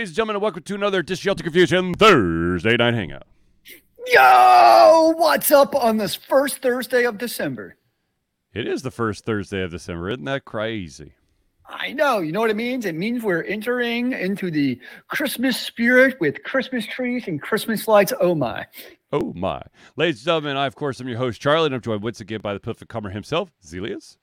ladies and gentlemen, welcome to another Dish Shelter Confusion Thursday Night Hangout. Yo, what's up on this first Thursday of December? It is the first Thursday of December. Isn't that crazy? I know. You know what it means? It means we're entering into the Christmas spirit with Christmas trees and Christmas lights. Oh, my. Oh, my. Ladies and gentlemen, I, of course, am your host, Charlie, and I'm joined once again by the perfect comer himself, Zealeus.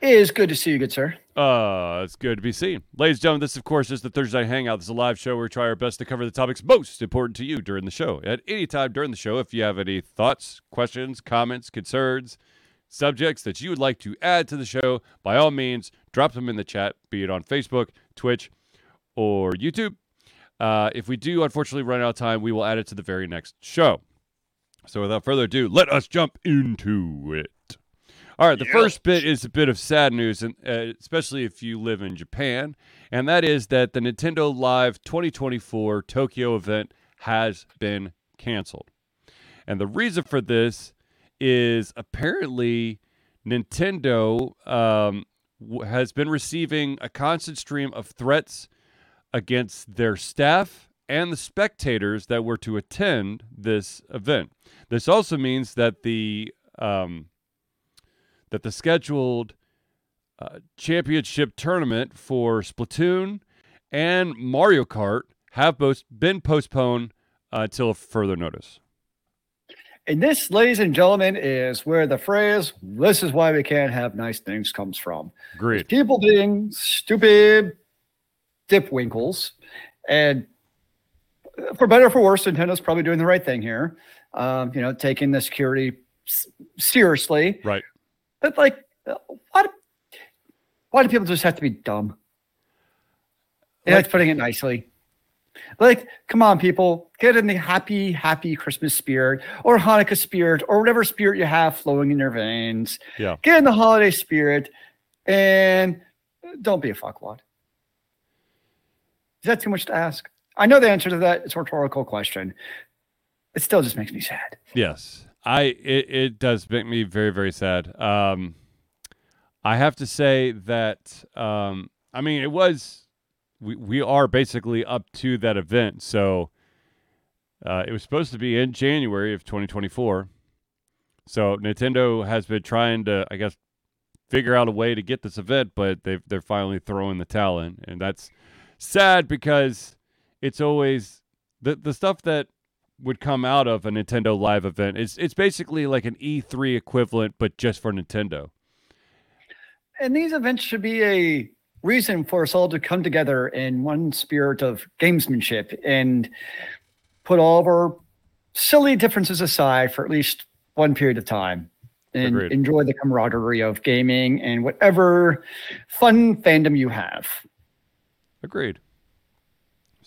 It is good to see you, good sir. Uh, it's good to be seen. Ladies and gentlemen, this, of course, is the Thursday Hangout. This is a live show where we try our best to cover the topics most important to you during the show. At any time during the show, if you have any thoughts, questions, comments, concerns, subjects that you would like to add to the show, by all means, drop them in the chat, be it on Facebook, Twitch, or YouTube. Uh, if we do, unfortunately, run out of time, we will add it to the very next show. So without further ado, let us jump into it. All right, the Yep. first bit is a bit of sad news, and uh, especially if you live in Japan, and that is that the Nintendo Live 2024 Tokyo event has been canceled. And the reason for this is apparently Nintendo um, has been receiving a constant stream of threats against their staff and the spectators that were to attend this event. This also means that the um, that the scheduled uh, championship tournament for Splatoon and Mario Kart have both been postponed uh, until further notice. And this, ladies and gentlemen, is where the phrase, this is why we can't have nice things, comes from. Agreed. People being stupid dipwinkles. And for better or for worse, Nintendo's probably doing the right thing here. Um, you know, taking the security s- seriously. Right. But like, uh, why do, people just have to be dumb? Like- that's putting it nicely. Like, come on, people, get in the happy, happy Christmas spirit or Hanukkah spirit or whatever spirit you have flowing in your veins. Yeah. Get in the holiday spirit and don't be a fuckwad. Is that too much to ask? I know the answer to that. It's a rhetorical question. It still just makes me sad. Yes, I it, it does make me very very sad. Um, I have to say that um, I mean it was we we are basically up to that event, so uh, it was supposed to be in January of 2024. So Nintendo has been trying to, I guess, figure out a way to get this event, but they they're finally throwing the towel and that's sad because it's always the the stuff that would come out of a Nintendo Live event. It's it's basically like an E3 equivalent, but just for Nintendo. And these events should be a reason for us all to come together in one spirit of gamesmanship and put all of our silly differences aside for at least one period of time and Agreed. enjoy the camaraderie of gaming and whatever fun fandom you have. Agreed.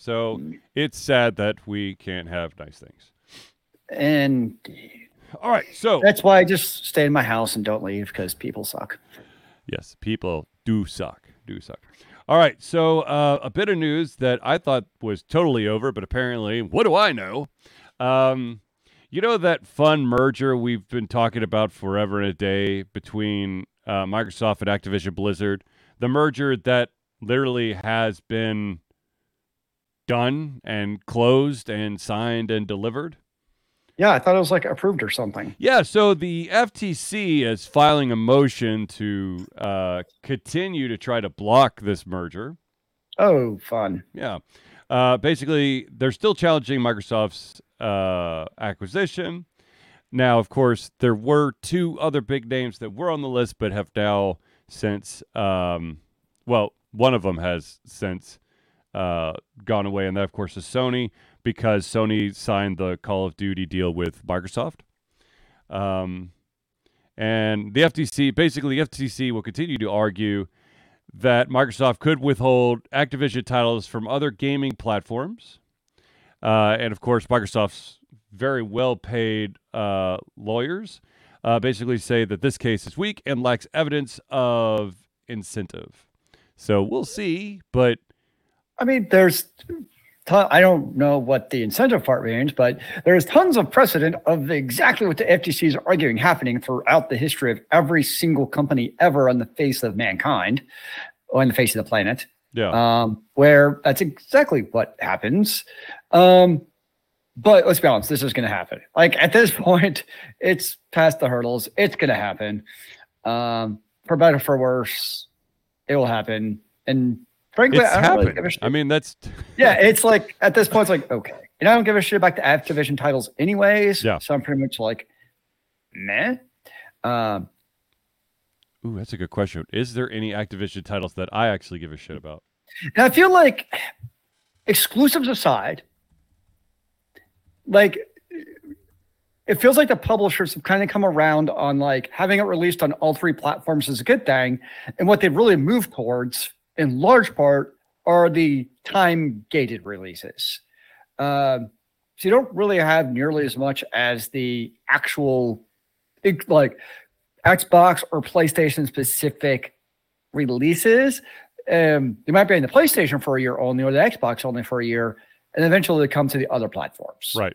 So it's sad that we can't have nice things. And All right, so that's why I just stay in my house and don't leave because people suck. Yes, people do suck. Do suck. All right, so uh, a bit of news that I thought was totally over, but apparently, what do I know? Um, you know that fun merger we've been talking about forever and a day between uh, Microsoft and Activision Blizzard, the merger that literally has been done and closed and signed and delivered. Yeah, I thought it was like approved or something. Yeah, so the FTC is filing a motion to uh, continue to try to block this merger. Oh, fun. Yeah. Uh, basically, they're still challenging Microsoft's uh, acquisition. Now, of course, there were two other big names that were on the list, but have now since, um, well, one of them has since uh, gone away, and that, of course, is Sony because Sony signed the Call of Duty deal with Microsoft. Um, and the FTC, basically, the FTC will continue to argue that Microsoft could withhold Activision titles from other gaming platforms. Uh, and of course, Microsoft's very well paid uh, lawyers uh, basically say that this case is weak and lacks evidence of incentive. So we'll see, but I mean, there's, ton, I don't know what the incentive part means, but there's tons of precedent of exactly what the FTC is arguing happening throughout the history of every single company ever on the face of mankind, or on the face of the planet. Yeah. Um, where that's exactly what happens. Um, but let's be honest, this is going to happen. Like at this point, it's past the hurdles. It's going to happen. Um, for better for worse, it will happen. And frankly, it's I don't happened. really give a shit. I mean, that's yeah, it's like at this point, it's like okay, and I don't give a shit about the Activision titles, anyways. Yeah. So I'm pretty much like, meh. Um, ooh, that's a good question. Is there any Activision titles that I actually give a shit about? and I feel like exclusives aside, like it feels like the publishers have kind of come around on like having it released on all three platforms is a good thing, and what they've really moved towards, in large part, are the time gated releases. Um, so you don't really have nearly as much as the actual, like Xbox or PlayStation specific releases. Um, they might be in the PlayStation for a year only, or the Xbox only for a year, and eventually they come to the other platforms. Right.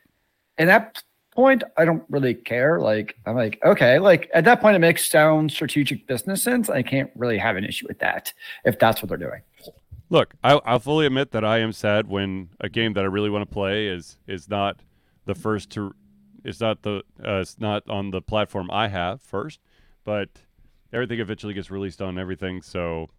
And that point, I don't really care. Like, I'm like, okay, like at that point, it makes sound strategic business sense. I can't really have an issue with that if that's what they're doing. Look, I, I'll fully admit that I am sad when a game that I really want to play is is not the first to, is not the, uh, it's not on the platform I have first, but everything eventually gets released on everything. So,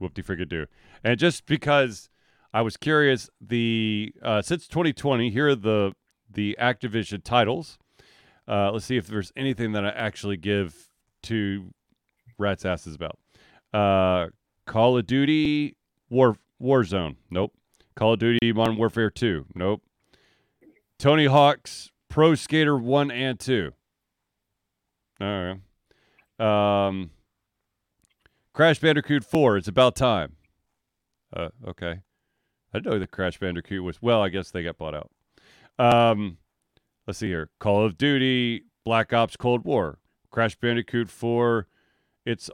whoop de friggin' do. And just because I was curious, the uh, since 2020, here are the the Activision titles. Uh, let's see if there's anything that I actually give to rats asses about. Uh, Call of Duty War Warzone. Nope. Call of Duty Modern Warfare 2. Nope. Tony Hawk's Pro Skater 1 and 2. All right. Um, Crash Bandicoot 4. It's about time. Uh, okay. I didn't know that Crash Bandicoot was. Well, I guess they got bought out. Um, let's see here. Call of Duty, Black Ops Cold War, Crash Bandicoot 4. It's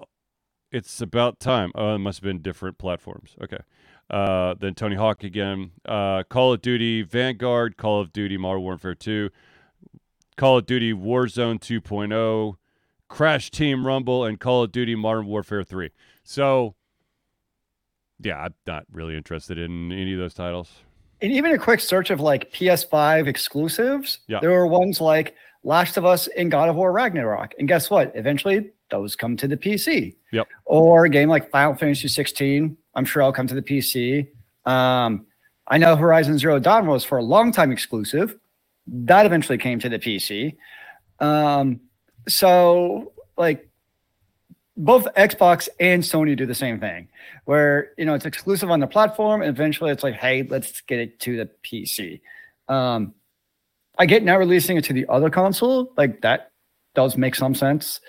it's about time. Oh, it must have been different platforms. Okay. Uh, then Tony Hawk again. Uh, Call of Duty Vanguard, Call of Duty Modern Warfare 2, Call of Duty Warzone 2.0, Crash Team Rumble, and Call of Duty Modern Warfare 3. So, yeah, I'm not really interested in any of those titles. And even a quick search of like PS5 exclusives, Yeah. there were ones like Last of Us and God of War Ragnarok. And guess what? Eventually, those come to the PC. Yep. Or a game like Final Fantasy 16, I'm sure I'll come to the PC. Um, I know Horizon Zero Dawn was for a long time exclusive. That eventually came to the PC. Um, so, like, both Xbox and Sony do the same thing, where you know it's exclusive on the platform, and eventually it's like, hey, let's get it to the PC. Um, I get now releasing it to the other console, like that does make some sense,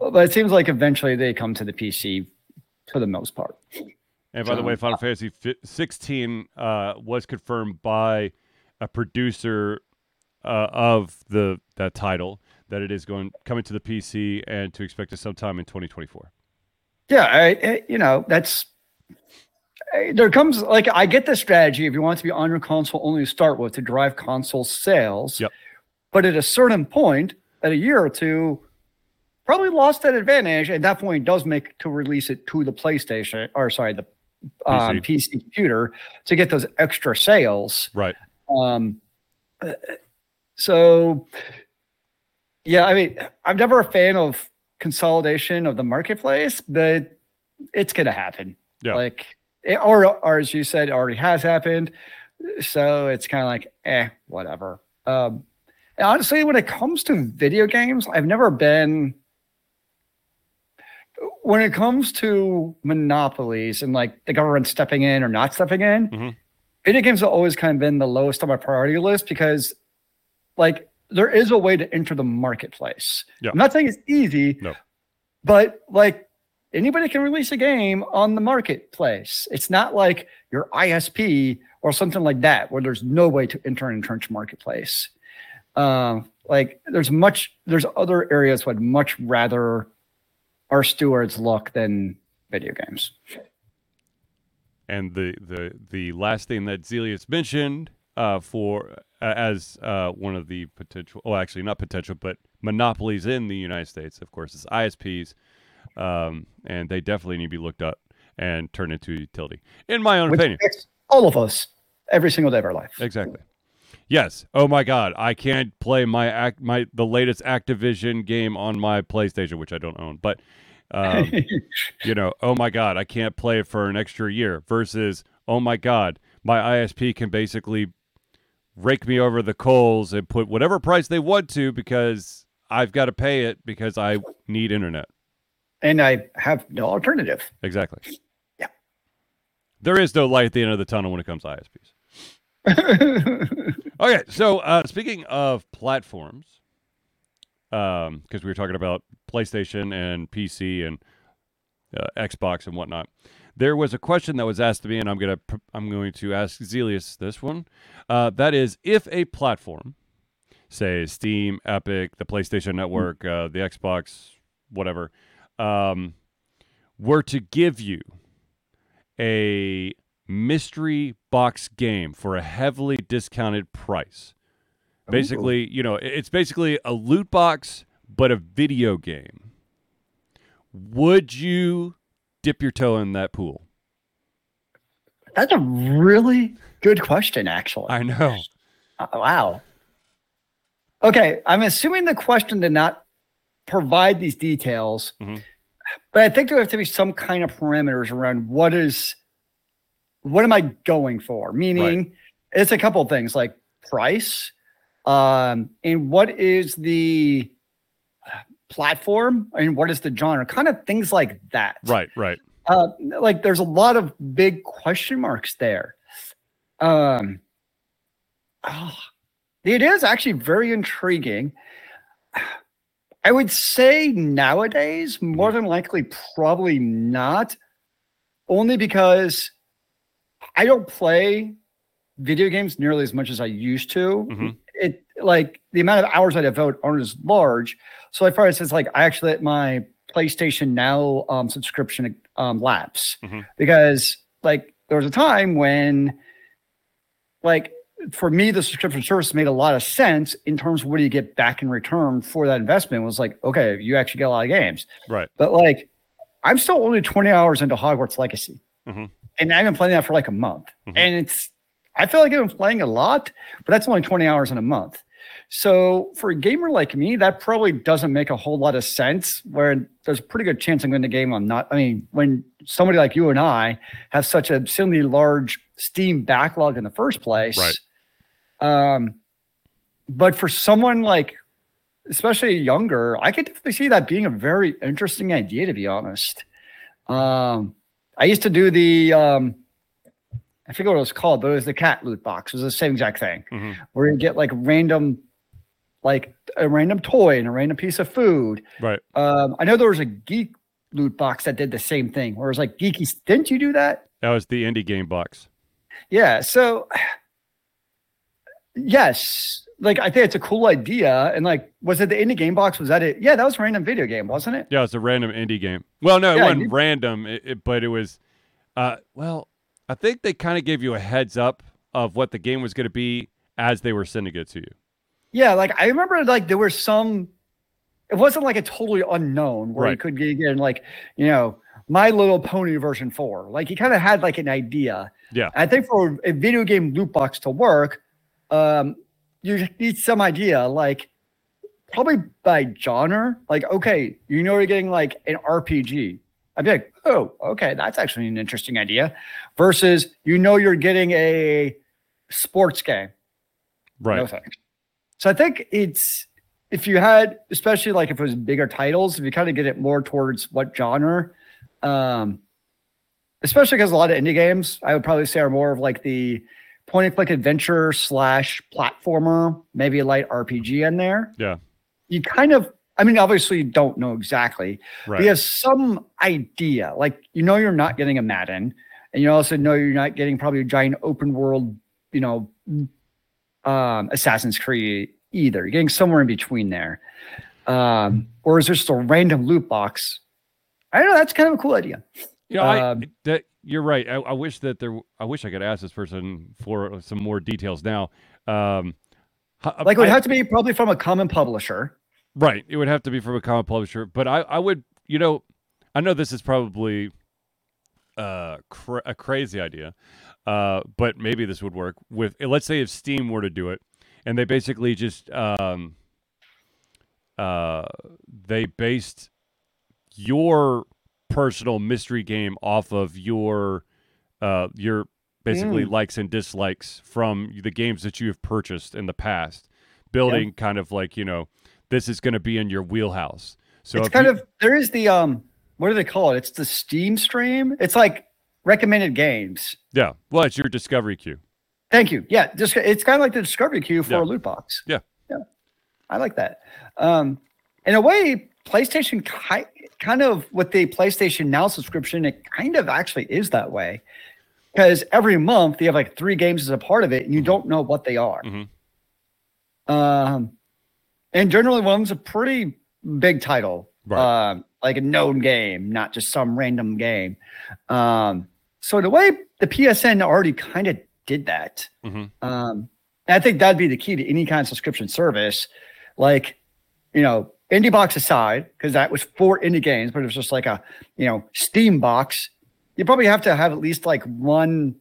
but it seems like eventually they come to the PC for the most part. And by the way, Final Fantasy 16 uh, was confirmed by a producer uh, of the that title that it is going coming to the PC and to expect it sometime in 2024. Yeah, I, I- you know that's there comes like I get the strategy if you want to be on your console only to start with to drive console sales. Yep. But at a certain point, at a year or two, probably lost that advantage. At that point, does make to release it to the PlayStation or sorry, the um, PC computer to get those extra sales. Right. Um, uh, so, yeah, I mean, I'm never a fan of consolidation of the marketplace, but it's going to happen. Yeah. Like, it, or, or as you said, it already has happened. So it's kind of like, eh, whatever. Um, honestly, when it comes to video games, I've never been. When it comes to monopolies and like the government stepping in or not stepping in, Mhm. video games have always kind of been the lowest on my priority list because, like, there is a way to enter the marketplace. Yeah. I'm not saying it's easy, No. but like anybody can release a game on the marketplace. It's not like your ISP or something like that where there's no way to enter an entrenched marketplace. Um, like there's much there's other areas would much rather our stewards look than video games. And the the the last thing that Zealeus mentioned uh, for uh, as uh, one of the potential, oh, actually not potential, but monopolies in the United States, of course, is ISPs, um, and they definitely need to be looked at and turned into a utility. In my own Which opinion. all of us every single day of our life. Exactly. Yes. Oh my God, I can't play my act my the latest Activision game on my PlayStation, which I don't own. But um, you know, oh my God, I can't play it for an extra year. Versus, oh my God, my ISP can basically rake me over the coals and put whatever price they want to because I've got to pay it because I need internet. and I have no alternative. Exactly. Yeah. There is no light at the end of the tunnel when it comes to ISPs. Okay, so uh, speaking of platforms, because we were talking about PlayStation and PC and uh, Xbox and whatnot, there was a question that was asked to me, and I'm gonna I'm going to ask Zealeus this one. Uh, that is, if a platform, say Steam, Epic, the PlayStation Network, uh, the Xbox, whatever, um, were to give you a mystery box game for a heavily discounted price. Basically, you know, it's basically a loot box, but a video game. Would you dip your toe in that pool? That's a really good question, actually. I know. Uh, wow. Okay, I'm assuming the question did not provide these details, Mhm. but I think there have to be some kind of parameters around what is, what am I going for? Meaning, it's a couple of things like price, um, and what is the platform, and what is the genre, kind of things like that Right, right. uh, like there's a lot of big question marks there. Um, ah, it is actually very intriguing. I would say nowadays, more than likely, probably not, only because I don't play video games nearly as much as I used to. Mhm. Like the amount of hours I devote aren't as large. So, as far as it's like, I actually let my PlayStation Now um, subscription um, lapse Mhm. because, like, there was a time when, like, for me, the subscription service made a lot of sense in terms of what do you get back in return for that investment. It was like, okay, you actually get a lot of games, Right. but like, I'm still only 20 hours into Hogwarts Legacy, Mhm. and I've been playing that for like a month, Mhm. and it's I feel like I've been playing a lot, but that's only 20 hours in a month. So for a gamer like me, that probably doesn't make a whole lot of sense. Where there's a pretty good chance I'm going to game on not. I mean, when somebody like you and I have such a silly large Steam backlog in the first place, Right. Um, but for someone like, especially younger, I could definitely see that being a very interesting idea. To be honest, um, I used to do the. Um, I forget what it was called, but it was the cat loot box. It was the same exact thing Mhm. where you get like random, like a random toy and a random piece of food. Right. Um, I know there was a geek loot box that did the same thing, where it was like geeky. Didn't you do that? That was the indie game box. Yeah. So, yes, like I think it's a cool idea. And like, was it the indie game box? Was that it? Yeah, that was a random video game, wasn't it? Yeah, it's a random indie game. Well, no, it Yeah, wasn't you- random, it, it- but it was. Uh, well, I think they kind of gave you a heads up of what the game was going to be as they were sending it to you. Yeah, like I remember like there were some it wasn't like a totally unknown where you Right. could get in like, you know, My Little Pony version 4. Like you kind of had like an idea. Yeah. I think for a video game loot box to work, um, you need some idea, like probably by genre. Like, okay, you know you're getting like an RPG. I'd be like, oh, okay, that's actually an interesting idea. Versus you know you're getting a sports game. Right. No thanks. So I think it's if you had, especially like if it was bigger titles, if you kind of get it more towards what genre, um, especially because a lot of indie games, I would probably say are more of like the point and click adventure slash platformer, maybe a light RPG in there. Yeah. You kind of, I mean, obviously you don't know exactly, Right. but you have some idea. Like you know you're not getting a Madden, and you also know you're not getting probably a giant open world, you know, um, Assassin's Creed either. You're getting somewhere in between there. Um, or is there just a random loot box? I don't know. That's kind of a cool idea. You know, I, Um, that you're right. I, I wish that there. I wish I could ask this person for some more details now. Um, Like it would I- have to be probably from a common publisher. Right. It would have to be from a common publisher, but I, I would, you know, I know this is probably uh, cra- a crazy idea, uh, but maybe this would work with. Let's say if Steam were to do it, and they basically just um, uh, they based your personal mystery game off of your uh, your basically Mm. likes and dislikes from the games that you have purchased in the past, building kind of like you know this is going to be in your wheelhouse. So it's kind you- of there is the um what do they call it? It's the Steam stream. It's like recommended games. yeah, well, it's your discovery queue. Thank you. Yeah, just it's kind of like the discovery queue for Yeah. a loot box. Yeah. yeah, I like that. Um, in a way, PlayStation ki- kind of with the PlayStation Now subscription, it kind of actually is that way because every month you have like three games as a part of it, and you don't know what they are. Mhm. Um, and generally, one of them's a pretty big title, Right. um, like a known game, not just some random game. Um, so in a way, the PSN already kind of did that. Mhm. Um, I think that'd be the key to any kind of subscription service. Like, you know, indie box aside, because that was for indie games, but it was just like a, you know, Steam box. You probably have to have at least like one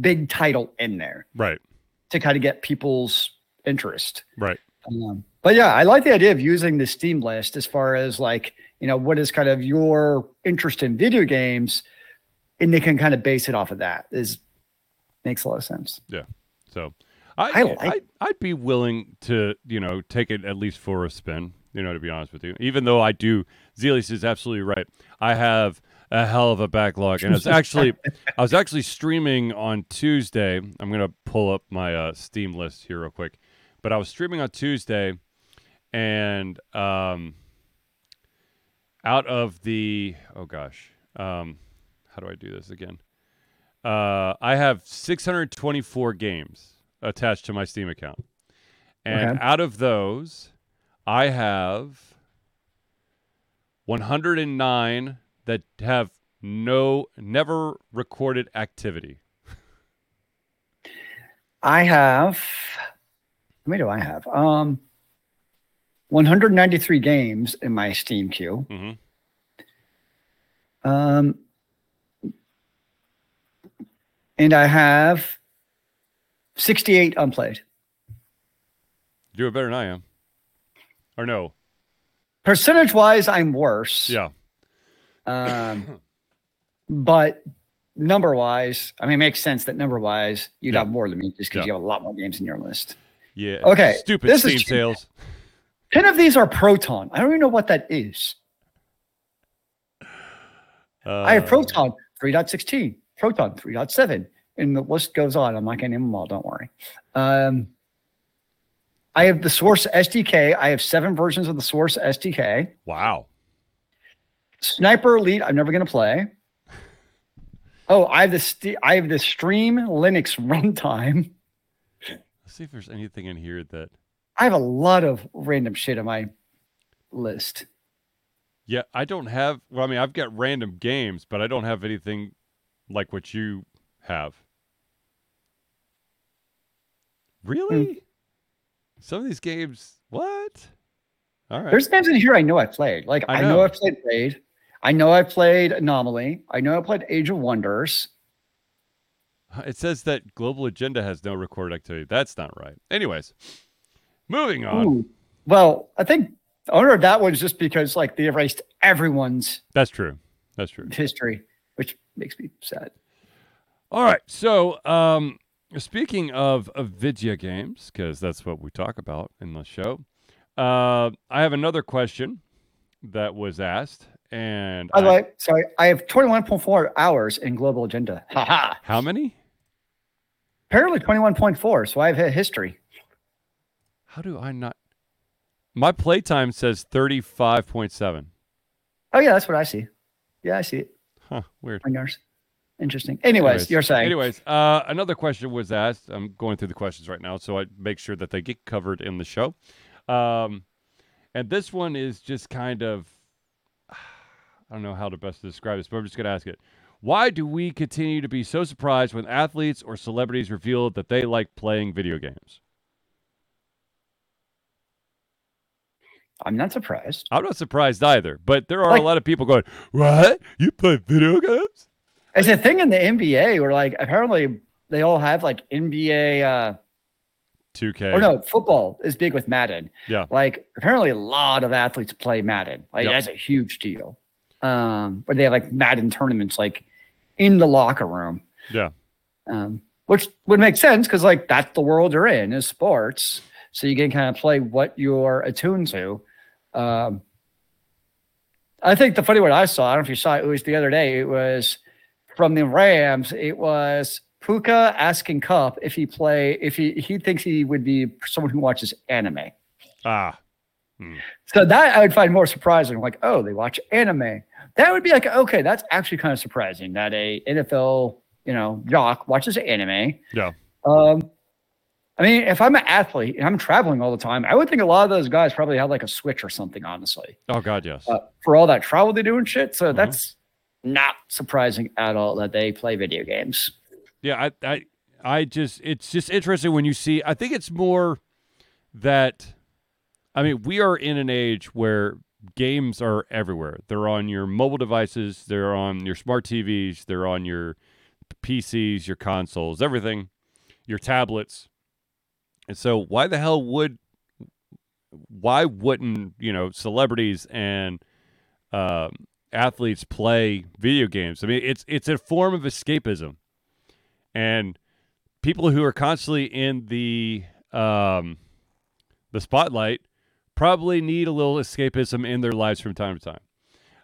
big title in there Right, to kind of get people's interest. right. Um, but yeah, I like the idea of using the Steam list as far as like, you know, what is kind of your interest in video games, and they can kind of base it off of that. Is makes a lot of sense. Yeah. So I, I like- I I'd be willing to you know take it at least for a spin. You know, to be honest with you, even though I do, Zealeus is absolutely right. I have a hell of a backlog, and it's actually I was actually streaming on Tuesday. I'm gonna pull up my uh, Steam list here real quick, but I was streaming on Tuesday, and um, out of the oh gosh, um, how do I do this again? Uh, I have 624 games attached to my Steam account. And Okay. out of those, I have 109 that have no never recorded activity. I have. How many do I have? Um, 193 games in my Steam queue. hmm Um, and I have 68 unplayed. You're better than I am. Or no? Percentage wise, I'm worse. Yeah. Um, but number wise, I mean, it makes sense that number wise, you'd Yeah. have more than me just because Yeah. you have a lot more games in your list. Yeah. Okay, Stupid this is Steam cheap. sales. 10 of these are Proton. I don't even know what that is. Uh, I have Proton 3.16, Proton 3.7, and the list goes on. I'm not going to name them all, don't worry. Um, I have the Source SDK. I have seven versions of the Source SDK. Wow. Sniper Elite, I'm never going to play. Oh, I have the st- I have the Steam Linux runtime. Let's see if there's anything in here that. I have a lot of random shit on my list. Yeah, I don't have. Well, I mean, I've got random games, but I don't have anything like what you have. Hmm. Really? Some of these games. What? All right. There's games in here I know I played. Like I I know, know. I've played Raid. I know I played Anomaly. I know I played Age of Wonders. It says that Global Agenda has no recorded activity. That's not right. Anyways, moving on. Ooh. Well, I think oh the owner of that one is just because like they erased everyone's That's true. That's true. history, makes me sad. All right. So, um, speaking of, of video games, because that's what we talk about in the show, uh, I have another question that was asked, and By the I- way, sorry, I have 21.4 hours in Global Agenda. Ha ha. how many? Apparently 21.4, so I have a history. How do I not? My playtime says thirty-five point seven. Oh yeah, that's what I see. Yeah, I see it Huh. Weird. yours. Interesting. Anyways, you're saying. Anyways, uh, another question was asked. I'm going through the questions right now, so I make sure that they get covered in the show. Um, and this one is just kind of, I don't know how to best describe this, but I'm just going to ask it. Why do we continue to be so surprised when athletes or celebrities reveal that they like playing video games? I'm not surprised. I'm not surprised either, but there are Like- a lot of people going, "What? You play video games?" It's a thing in the NBA where like apparently they all have like NBA uh 2K. or no, football is big with Madden. Yeah. Like apparently a lot of athletes play Madden. Like Yep. that's a huge deal. Um, where they have like Madden tournaments like in the locker room. Yeah. Um, which would make sense because like that's the world you're in is sports. So you can kind of play what you're attuned to. Um, I think the funny one I saw, I don't know if you saw it, it was the other day. It was from the Rams. It was Puka asking Kupp if he play if he he thinks he would be someone who watches anime. Ah. So that I would find more surprising. Like, oh, they watch anime. That would be like, okay, that's actually kind of surprising that a NFL, you know, jock watches anime. Yeah. Um, I mean, if I'm an athlete and I'm traveling all the time, I would think a lot of those guys probably have like a switch or something, honestly, Oh God, yes. uh, for all that travel they do and shit. So Mhm. that's not surprising at all that they play video games. Yeah, I, I, I just, it's just interesting when you see. I think it's more that, I mean, we are in an age where games are everywhere. They're on your mobile devices, they're on your smart TVs, they're on your PCs, your consoles, everything, your tablets. And so, why the hell would, why wouldn't you know celebrities and um, athletes play video games? I mean, it's it's a form of escapism and people who are constantly in the um, the spotlight probably need a little escapism in their lives from time to time.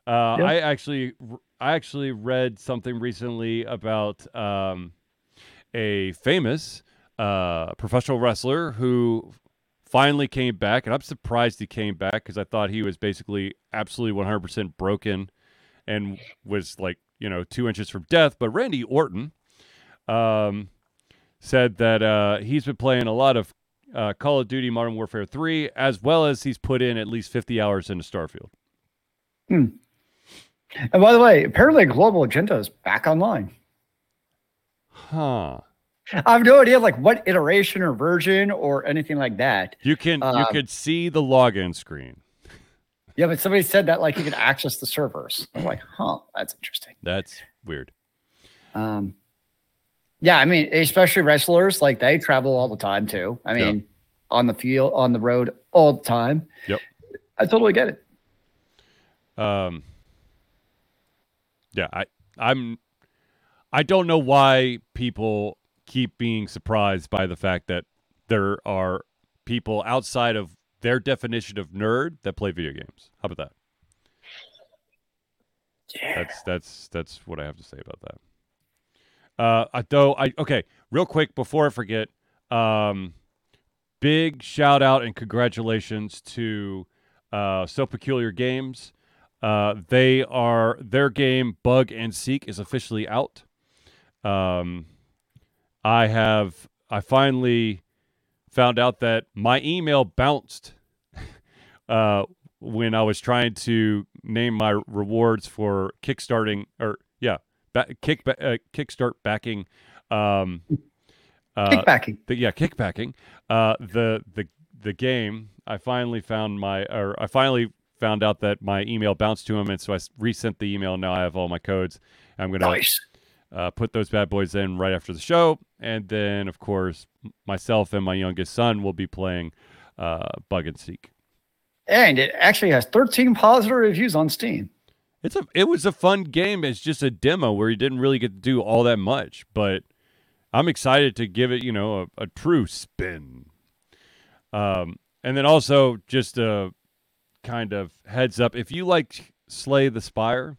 Uh, Yeah. I actually I actually read something recently about um, a famous uh, professional wrestler who finally came back, and I'm surprised he came back because I thought he was basically absolutely 100% broken and was like you know two inches from death. But Randy Orton um, said that uh, he's been playing a lot of uh, Call of Duty Modern Warfare 3, as well as he's put in at least 50 hours into Starfield. And by the way, apparently Global Agenda is back online. Huh. I have no idea like what iteration or version or anything like that. You can you Um, could see the login screen. Yeah, but somebody said that like you could access the servers. I'm like, huh, that's interesting. That's weird. Um, yeah, I mean, especially wrestlers, like they travel all the time too. I mean, on the field, on the road all the time. Yep. I totally get it. Um, yeah, I I'm I don't know why people keep being surprised by the fact that there are people outside of their definition of nerd that play video games. How about that? Yeah. That's that's that's what I have to say about that. Uh, I, though I okay, real quick before I forget, um, big shout out and congratulations to uh, So Peculiar Games. Uh, they are their game Bug and Seek is officially out. Um, I have I finally found out that my email bounced uh, when I was trying to name my rewards for kickstarting or yeah, kick ba- uh, kickstart backing. Um, uh, Kickbacking. the, yeah, kickbacking. Uh, the the the game. I finally found my, or I finally found out that my email bounced to him, and so I resent the email. Now I have all my codes. I'm gonna Nice. Uh, put those bad boys in right after the show, and then of course myself and my youngest son will be playing uh, Bug and Seek. And it actually has 13 positive reviews on Steam. It's a it was a fun game. It's just a demo where you didn't really get to do all that much, but I'm excited to give it, you know, a, a true spin. Um, and then also just a kind of heads up if you like Slay the Spire,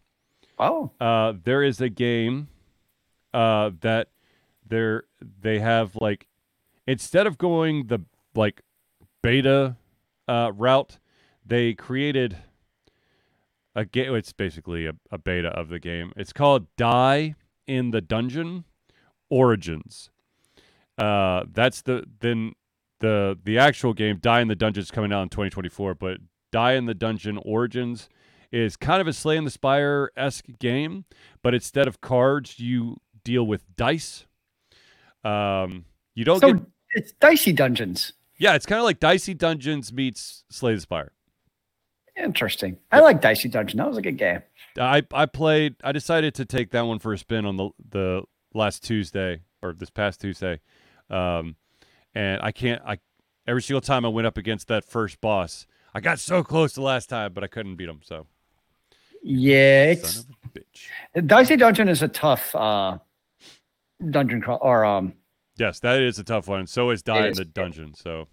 Oh, uh, there is a game uh, that there they have like instead of going the like beta uh, route, they created a game. It's basically a, a beta of the game. It's called Die in the Dungeon Origins. Uh, that's the then the the actual game Die in the Dungeon is coming out in 2024, but Die in the Dungeon Origins is kind of a Slay in the Spire esque game, but instead of cards, you deal with dice. Um, you don't so get it's Dicey Dungeons. yeah, it's kind of like Dicey Dungeons meets Slay the Spire. Interesting. I like Dicey Dungeon. That was a good game. I I played. I decided to take that one for a spin on the the last Tuesday or this past Tuesday, um, and I can't. I every single time I went up against that first boss, I got so close the last time, but I couldn't beat him. So yeah, it's Dicey Dungeon is a tough uh, dungeon crawl or um. Yes, that is a tough one. So is Die in the Dungeon. So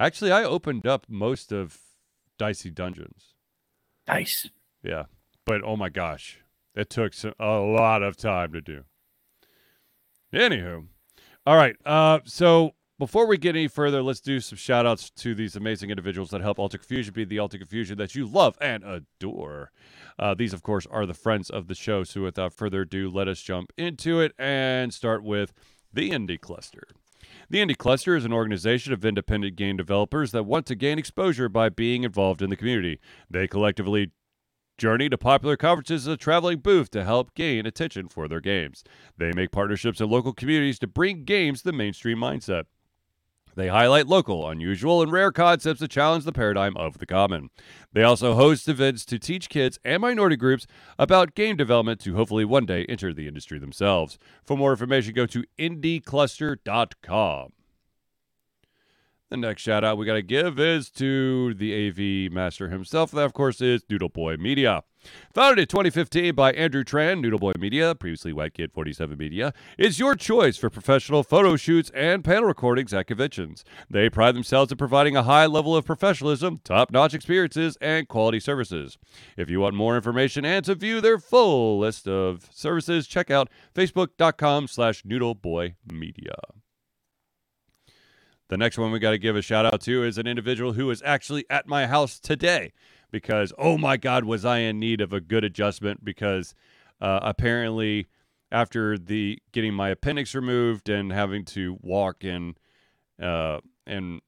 actually, I opened up most of Dicey Dungeons. Nice. Yeah, but oh my gosh, it took some, a lot of time to do. Anywho, all right. Uh, so before we get any further, let's do some shout outs to these amazing individuals that help Altered Confusion be the Altered Confusion that you love and adore. Uh, these, of course, are the friends of the show. So without further ado, let us jump into it and start with the Indie Cluster. The Indie Cluster is an organization of independent game developers that want to gain exposure by being involved in the community. They collectively journey to popular conferences as a traveling booth to help gain attention for their games. They make partnerships in local communities to bring games to the mainstream mindset. They highlight local, unusual, and rare concepts to challenge the paradigm of the common. They also host events to teach kids and minority groups about game development to hopefully one day enter the industry themselves. For more information, go to indiecluster.com. The next shout out we got to give is to the AV master himself. That, of course, is Noodle Boy Media. Founded in 2015 by Andrew Tran, Noodle Boy Media, previously White Kid 47 Media, is your choice for professional photo shoots and panel recordings at conventions. They pride themselves in providing a high level of professionalism, top notch experiences, and quality services. If you want more information and to view their full list of services, check out facebook.com slash noodleboymedia. The next one we got to give a shout out to is an individual who is actually at my house today because oh my god was I in need of a good adjustment because uh, apparently after the getting my appendix removed and having to walk and uh, and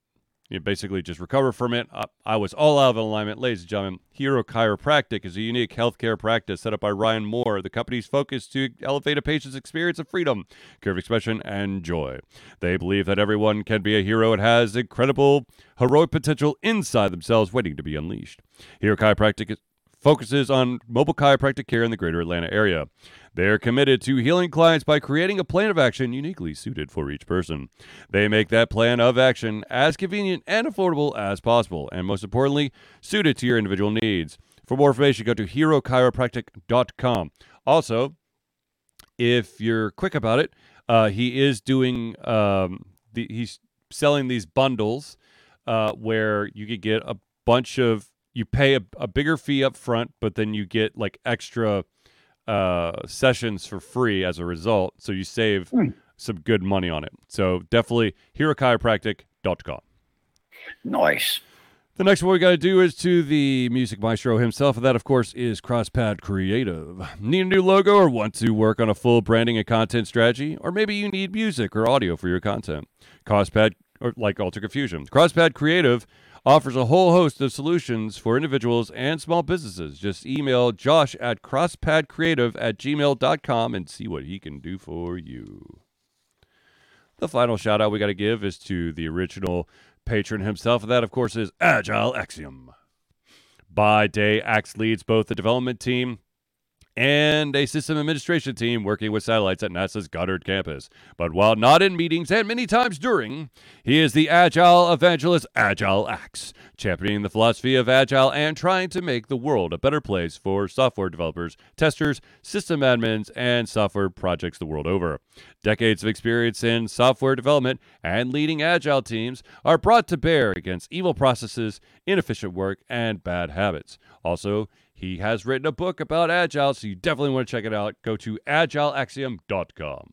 you basically just recover from it. I, I, was all out of alignment. Ladies and gentlemen, Hero Chiropractic is a unique healthcare practice set up by Ryan Moore. The company's focus to elevate a patient's experience of freedom, care of expression, and joy. They believe that everyone can be a hero and has incredible heroic potential inside themselves waiting to be unleashed. Hero Chiropractic focuses on mobile chiropractic care in the greater Atlanta area. They are committed to healing clients by creating a plan of action uniquely suited for each person. They make that plan of action as convenient and affordable as possible, and most importantly, suited to your individual needs. For more information, go to herochiropractic.com. Also, if you're quick about it, uh, he is doing um, the, he's selling these bundles uh, where you could get a bunch of you pay a, a bigger fee up front, but then you get like extra uh, sessions for free as a result. So you save mm. some good money on it. So definitely herochiropractic.com. Nice. The next one we got to do is to the music maestro himself, and that, of course, is CrossPad Creative. Need a new logo or want to work on a full branding and content strategy? Or maybe you need music or audio for your content. CrossPad, or like Altered Confusion. CrossPad Creative offers a whole host of solutions for individuals and small businesses. Just email Josh at crosspadcreative at gmail.com and see what he can do for you. The final shout out we got to give is to the original patron himself, and that, of course, is Agile Axiom. By day, Axe leads both the development team and a system administration team working with satellites at NASA's Goddard campus. But while not in meetings and many times during, he is the agile evangelist Agile Axe, championing the philosophy of agile and trying to make the world a better place for software developers, testers, system admins, and software projects the world over. Decades of experience in software development and leading agile teams are brought to bear against evil processes, inefficient work, and bad habits. Also, he has written a book about Agile, so you definitely want to check it out. Go to agileaxiom.com.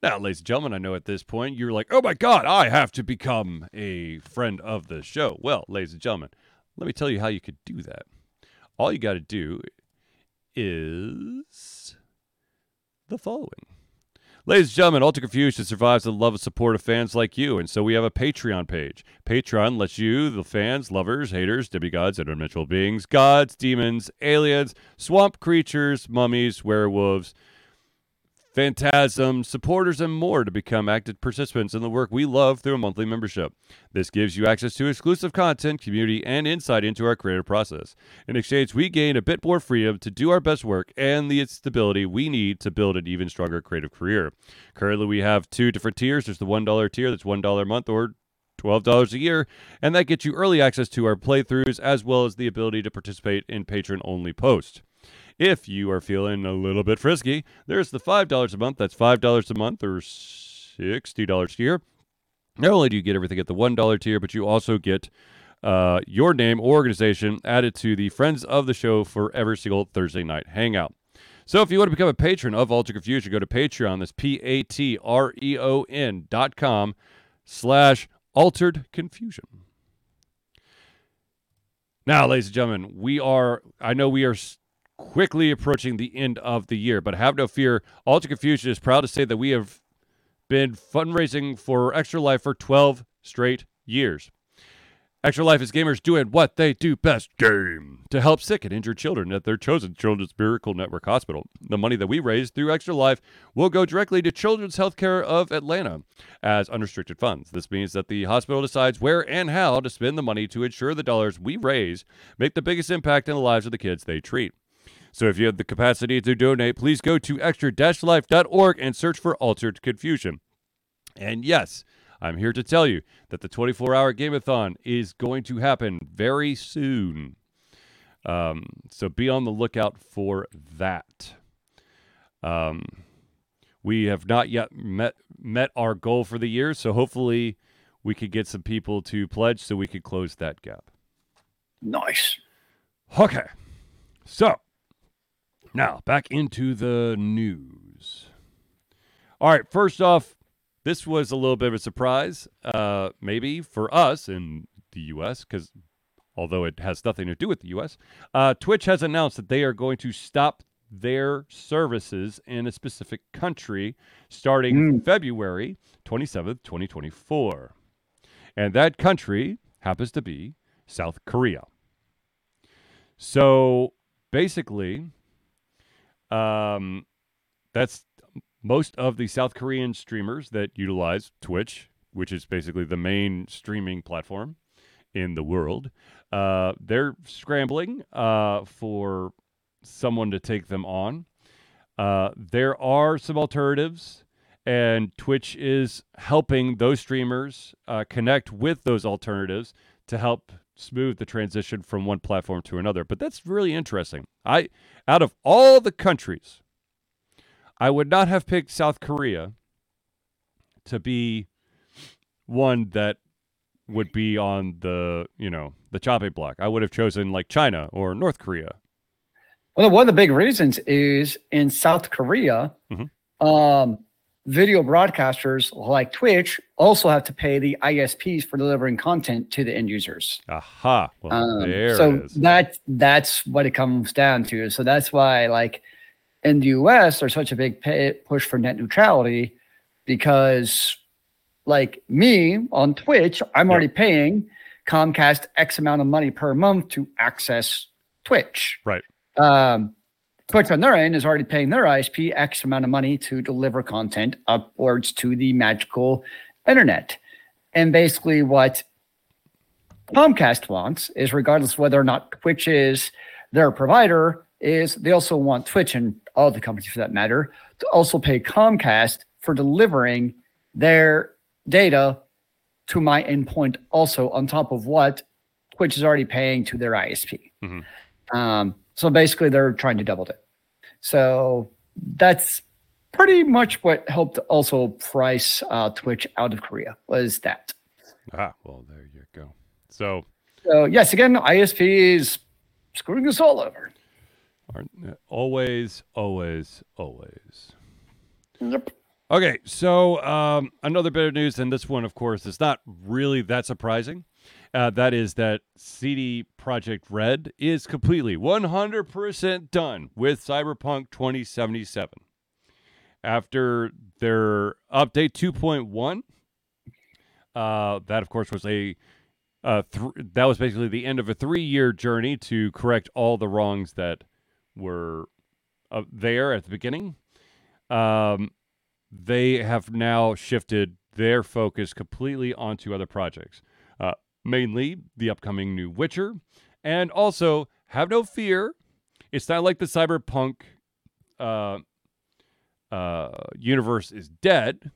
Now, ladies and gentlemen, I know at this point you're like, oh my God, I have to become a friend of the show. Well, ladies and gentlemen, let me tell you how you could do that. All you got to do is the following. Ladies and gentlemen, Altered Confusion survives the love and support of fans like you, and so we have a Patreon page. Patreon lets you, the fans, lovers, haters, demigods, interdimensional beings, gods, demons, aliens, swamp creatures, mummies, werewolves, Phantasm, supporters, and more to become active participants in the work we love through a monthly membership. This gives you access to exclusive content, community, and insight into our creative process. In exchange, we gain a bit more freedom to do our best work and the stability we need to build an even stronger creative career. Currently, we have two different tiers. There's the $1 tier that's $1 a month or $12 a year, and that gets you early access to our playthroughs as well as the ability to participate in patron only posts. If you are feeling a little bit frisky, there's the $5 a month. That's $5 a month or $60 a year. Not only do you get everything at the $1 tier, but you also get uh, your name or organization added to the Friends of the Show for every single Thursday night hangout. So if you want to become a patron of Altered Confusion, go to Patreon. That's P-A-T-R-E-O-N dot com slash Altered Confusion. Now, ladies and gentlemen, we are, I know we are quickly approaching the end of the year, but have no fear. Altered Confusion is proud to say that we have been fundraising for Extra Life for 12 straight years. Extra Life is gamers doing what they do best game to help sick and injured children at their chosen Children's Miracle Network Hospital. The money that we raise through Extra Life will go directly to Children's Healthcare of Atlanta as unrestricted funds. This means that the hospital decides where and how to spend the money to ensure the dollars we raise make the biggest impact in the lives of the kids they treat. So if you have the capacity to donate, please go to extra-life.org and search for Altered Confusion. And yes, I'm here to tell you that the 24 hour Gameathon is going to happen very soon. Um, so be on the lookout for that. Um, we have not yet met met our goal for the year, so hopefully we could get some people to pledge so we could close that gap. Nice. Okay. So now, back into the news. All right, first off, this was a little bit of a surprise, uh, maybe for us in the U.S., because although it has nothing to do with the U.S., uh, Twitch has announced that they are going to stop their services in a specific country starting mm. February 27th, 2024. And that country happens to be South Korea. So basically, um, that's most of the South Korean streamers that utilize Twitch, which is basically the main streaming platform in the world. Uh, they're scrambling uh, for someone to take them on. Uh, there are some alternatives, and Twitch is helping those streamers uh, connect with those alternatives to help smooth the transition from one platform to another. But that's really interesting. I out of all the countries, I would not have picked South Korea to be one that would be on the, you know, the chopping block. I would have chosen like China or North Korea. Well, one of the big reasons is in South Korea, mm-hmm. um, video broadcasters like Twitch also have to pay the ISPs for delivering content to the end users. Aha. Well, um, so that that's what it comes down to. So that's why, like in the US, there's such a big pay, push for net neutrality because, like me on Twitch, I'm yep. already paying Comcast X amount of money per month to access Twitch. Right. Um, Twitch on their end is already paying their ISP X amount of money to deliver content upwards to the magical internet. And basically, what Comcast wants is, regardless whether or not Twitch is their provider, is they also want Twitch and all the companies for that matter to also pay Comcast for delivering their data to my endpoint, also on top of what Twitch is already paying to their ISP. Mm-hmm. Um, so basically, they're trying to double it. So that's pretty much what helped also price uh, Twitch out of Korea was that. Ah, well, there you go. So, so yes, again, ISP is screwing us all over. Aren't Always, always, always. Yep. Okay, so um, another bit of news, and this one, of course, is not really that surprising. Uh, that is that CD Projekt Red is completely 100% done with Cyberpunk 2077. After their update 2.1, uh, that of course was a uh, th- that was basically the end of a three-year journey to correct all the wrongs that were there at the beginning. um, they have now shifted their focus completely onto other projects, uh, mainly the upcoming new Witcher, and also have no fear. It's not like the cyberpunk uh, uh, universe is dead.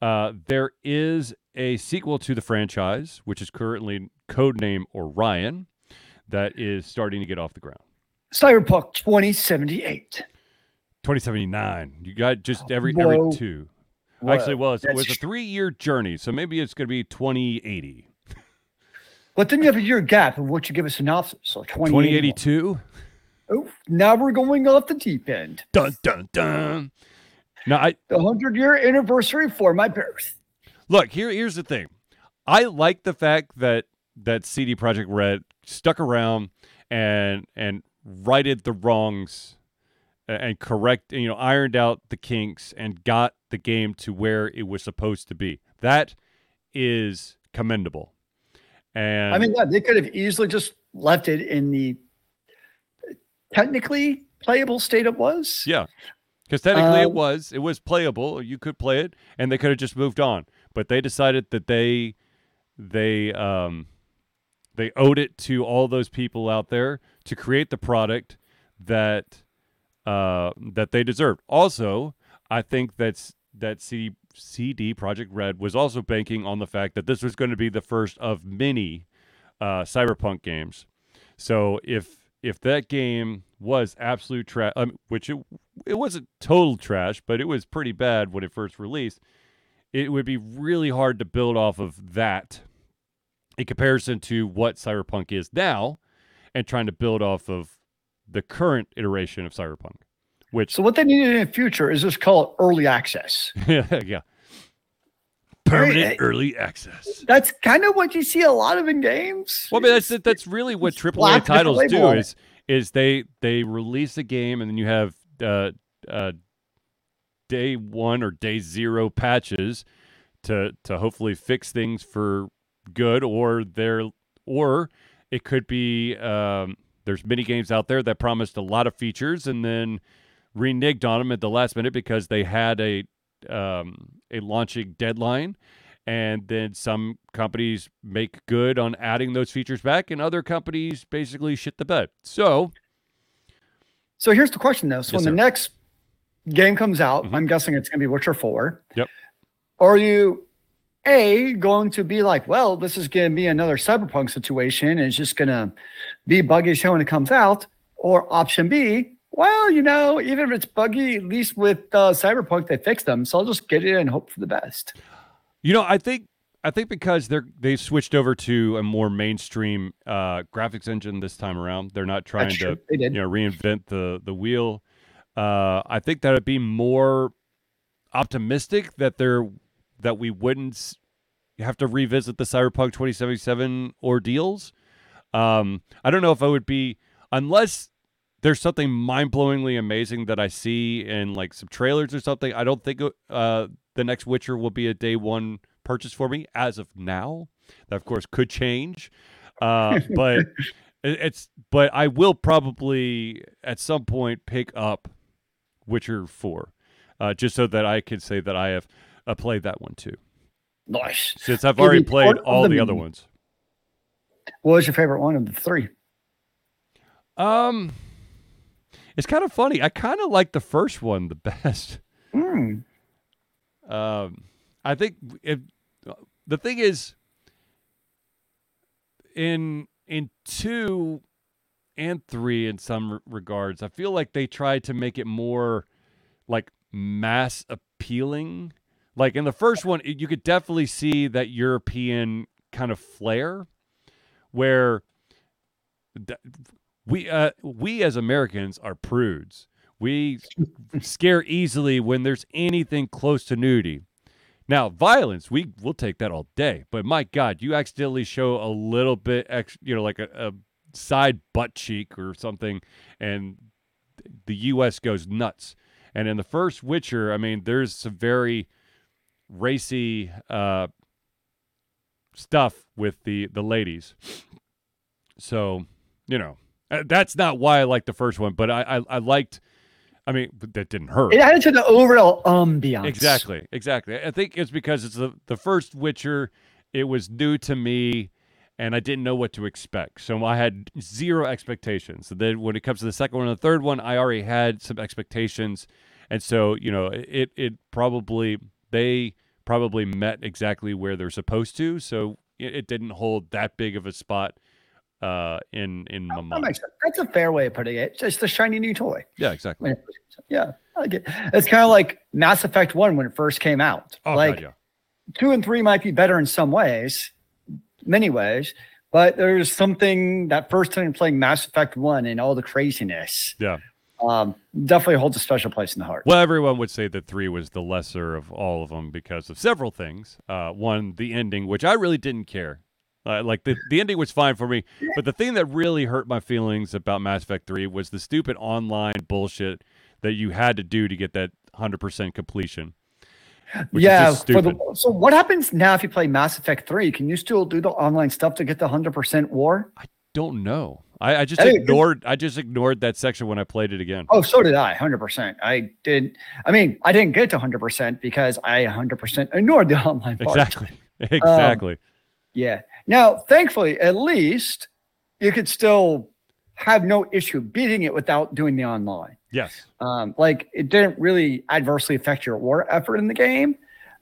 Uh, there is a sequel to the franchise, which is currently codename Orion, that is starting to get off the ground. Cyberpunk 2078. 2079. You got just every Whoa. every two. Whoa, Actually, well, it's, it was a three year journey, so maybe it's going to be 2080. But then you have a year gap of what you give a synopsis. So 2081. 2082. Oh, now we're going off the deep end. Dun dun dun. Now, I The 100 year anniversary for my birth. look here. Here's the thing. I like the fact that that CD Projekt Red stuck around and and righted the wrongs and correct you know ironed out the kinks and got the game to where it was supposed to be. That is commendable. And I mean, yeah, they could have easily just left it in the technically playable state it was. Yeah, because technically it Um, was it was playable. You could play it, and they could have just moved on. But they decided that they they um they owed it to all those people out there to create the product that uh that they deserved. Also, I think that's that CD CD Projekt Red was also banking on the fact that this was going to be the first of many uh, cyberpunk games. So if if that game was absolute trash, um, which it it wasn't total trash, but it was pretty bad when it first released, it would be really hard to build off of that in comparison to what Cyberpunk is now, and trying to build off of the current iteration of Cyberpunk, which So what they need in the future is just call it early access. yeah, yeah. permanent Hey, early access. That's kind of what you see a lot of in games. Well, I mean, that's that's really what AAA a titles do is is they they release a game and then you have uh, uh, day one or day zero patches to to hopefully fix things for good, or there or it could be um, there's many games out there that promised a lot of features and then reneged on them at the last minute because they had a um, a launching deadline and then some companies make good on adding those features back and other companies basically shit the bed so So here's the question though. So Yes, when the next game comes out, Mhm. I'm guessing it's going to be Witcher 4. Yep. Are you A going to be like, well, this is going to be another cyberpunk situation and it's just going to be buggy as hell when it comes out? Or option B, well, you know, even if it's buggy, at least with uh, cyberpunk they fixed them, so I'll just get it and hope for the best. you know i think i think because they're they switched over to a more mainstream uh graphics engine this time around they're not trying That's to true. They did. you know reinvent the the wheel uh i think that would be more optimistic that there that we wouldn't have to revisit the cyberpunk 2077 ordeals um i don't know if i would be unless there's something mind-blowingly amazing that i see in like some trailers or something i don't think uh the next witcher will be a day one purchase for me as of now that of course could change uh but it- it's but I will probably at some point pick up Witcher 4 uh, just so that I can say that I have uh, played that one too Nice. since I've already played all the the other ones. What was your favorite one of the three? Um it's kind of funny. I kind of like the first one the best. Hmm. Um I think if the thing is in in 2 and 3 in some regards, I feel like they tried to make it more like mass appealing. Like in the first one, you could definitely see that European kind of flair, where we uh, we as Americans are prudes. We scare easily when there's anything close to nudity. Now, violence, we will take that all day. But my God, you accidentally show a little bit, ex, you know, like a, a side butt cheek or something, and the U.S. goes nuts. And in the first Witcher, I mean, there's some very racy uh, stuff with the the ladies. So you know, Uh, that's not why I liked the first one, but I I, I liked I mean, that didn't hurt. It added to the overall ambiance. Exactly, exactly. I think it's because it's the the first Witcher. It was new to me, and I didn't know what to expect. So I had zero expectations. So then, when it comes to the second one and the third one, I already had some expectations, and so you know, it it probably they probably met exactly where they're supposed to. So it, it didn't hold that big of a spot uh, in in my That mind. sense. That's a fair way of putting it. It's just a shiny new toy. Yeah, exactly. Yeah, I like it. It's kind of like Mass Effect One when it first came out. Oh like God, yeah. two and three might be better in some ways, many ways, but there's something that first time playing Mass Effect One and all the craziness. Yeah. Um, definitely holds a special place in the heart. Well, everyone would say that three was the lesser of all of them because of several things. Uh, one, the ending, which I really didn't care. Uh, like the, the ending was fine for me, but the thing that really hurt my feelings about Mass Effect 3 was the stupid online bullshit that you had to do to get that 100% completion. yeah. the, so what happens now if you play Mass Effect Three? Can you still do the online stuff to get the hundred percent war? I don't know. I, I just ignored. I just ignored that section when I played it again. Oh, so did I. Hundred percent. I did. I mean, I didn't get to hundred percent because I hundred percent ignored the online part. Exactly. Exactly. Yeah. Now, thankfully, at least you could still have no issue beating it without doing the online. yes. Um, like it didn't really adversely affect your war effort in the game.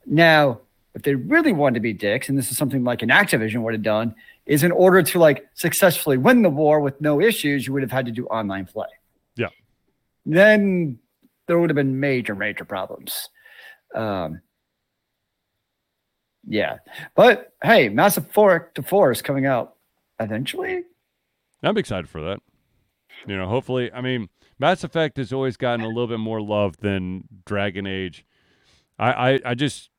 Now, if they really wanted to be dicks, and this is something like an Activision would have done, is in order to like successfully win the war with no issues, you would have had to do online play. Yeah. Then there would have been major, major problems. Um, yeah. But hey, Mass Effect 4 is coming out eventually. I'm excited for that. You know, hopefully, I mean, Mass Effect has always gotten a little bit more love than Dragon Age. I, I, I just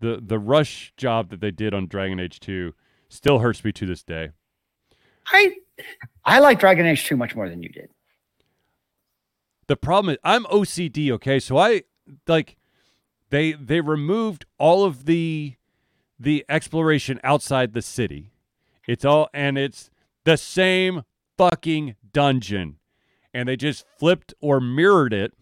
the the rush job that they did on Dragon Age Two still hurts me to this day. I I like Dragon Age 2 much more than you did. The problem is I'm OCD, okay? So I like they they removed all of the the exploration outside the city. It's all and it's the same fucking dungeon. And they just flipped or mirrored it.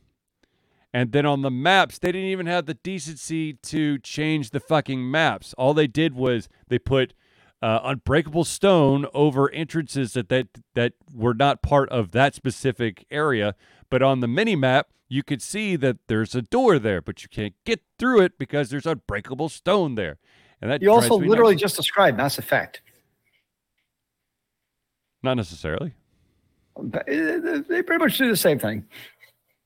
And then on the maps, they didn't even have the decency to change the fucking maps. All they did was they put uh, unbreakable stone over entrances that, that that were not part of that specific area. But on the mini map, you could see that there's a door there, but you can't get through it because there's unbreakable stone there. And that You also literally nuts. just described Mass Effect. not necessarily. Uh, They pretty much do the same thing.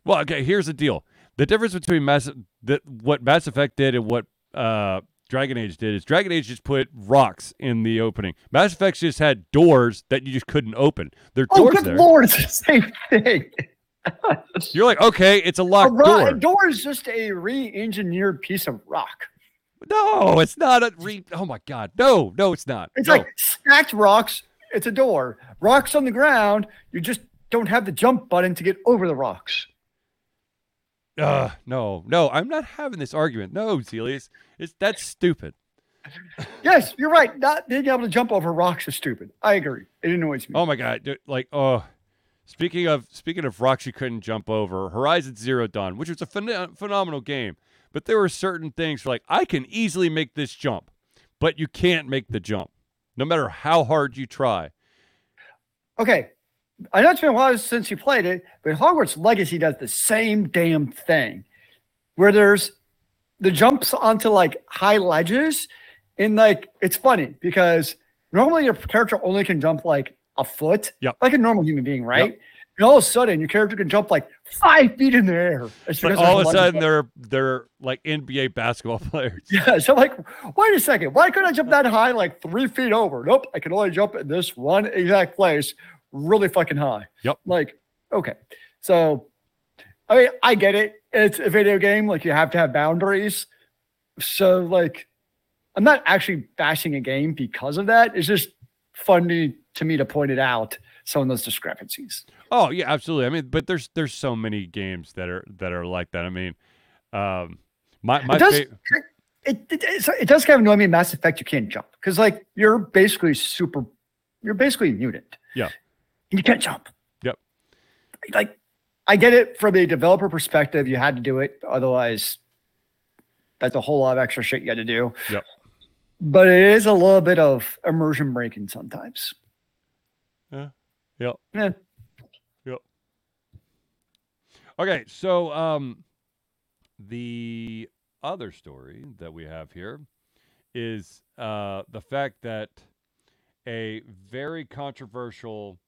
Well, okay. Here's the deal: the difference between Mass that what Mass Effect did and what uh, Dragon Age did is Dragon Age just put rocks in the opening. Mass Effect just had doors that you just couldn't open. There are Oh, doors good there. lord, it's the same thing. You're like, okay, it's a A locked ro- door. a door is just a re-engineered piece of rock. No, it's not a re. Oh my god, no, no, it's not. It's No. like stacked rocks. It's a door. Rocks on the ground. You just don't have the jump button to get over the rocks. Uh, no, no, I'm not having this argument. No, Zealeus, it's that's stupid. Yes, you're right. Not being able to jump over rocks is stupid. I agree. It annoys me. Oh my god, dude, like oh. Speaking of speaking of rocks you couldn't jump over, Horizon Zero Dawn, which was a phen- phenomenal game, but there were certain things like I can easily make this jump, but you can't make the jump, no matter how hard you try. Okay. I know it's been a while since you played it, but Hogwarts Legacy does the same damn thing where there's the jumps onto like high ledges. And like, it's funny because normally your character only can jump like a foot, Yep. like a normal human being, right? And all of a sudden, your character can jump like five feet in the air. It's because all of a sudden they're they're like NBA basketball players. Yeah, so like, wait a second. Why couldn't I jump that high, like three feet over? Nope, I can only jump in this one exact place, really fucking high. Yep. Like, okay, so I mean, I get it. It's a video game. Like, you have to have boundaries. So, like, I'm not actually bashing a game because of that. It's just funny to me to point it out. Some of those discrepancies. Oh yeah, absolutely. I mean, but there's there's so many games that are that are like that. I mean, um, my my it does. fa- It, it, it does kind of annoy me in Mass Effect. You can't jump because like you're basically super. You're basically mutant. Yeah. And you can't jump. Yep. Like, I get it from a developer perspective. You had to do it, otherwise, that's a whole lot of extra shit you had to do. Yep. But it is a little bit of immersion breaking sometimes. Yeah. Yep. Yeah. Okay, so um, the other story that we have here is uh, the fact that a very controversial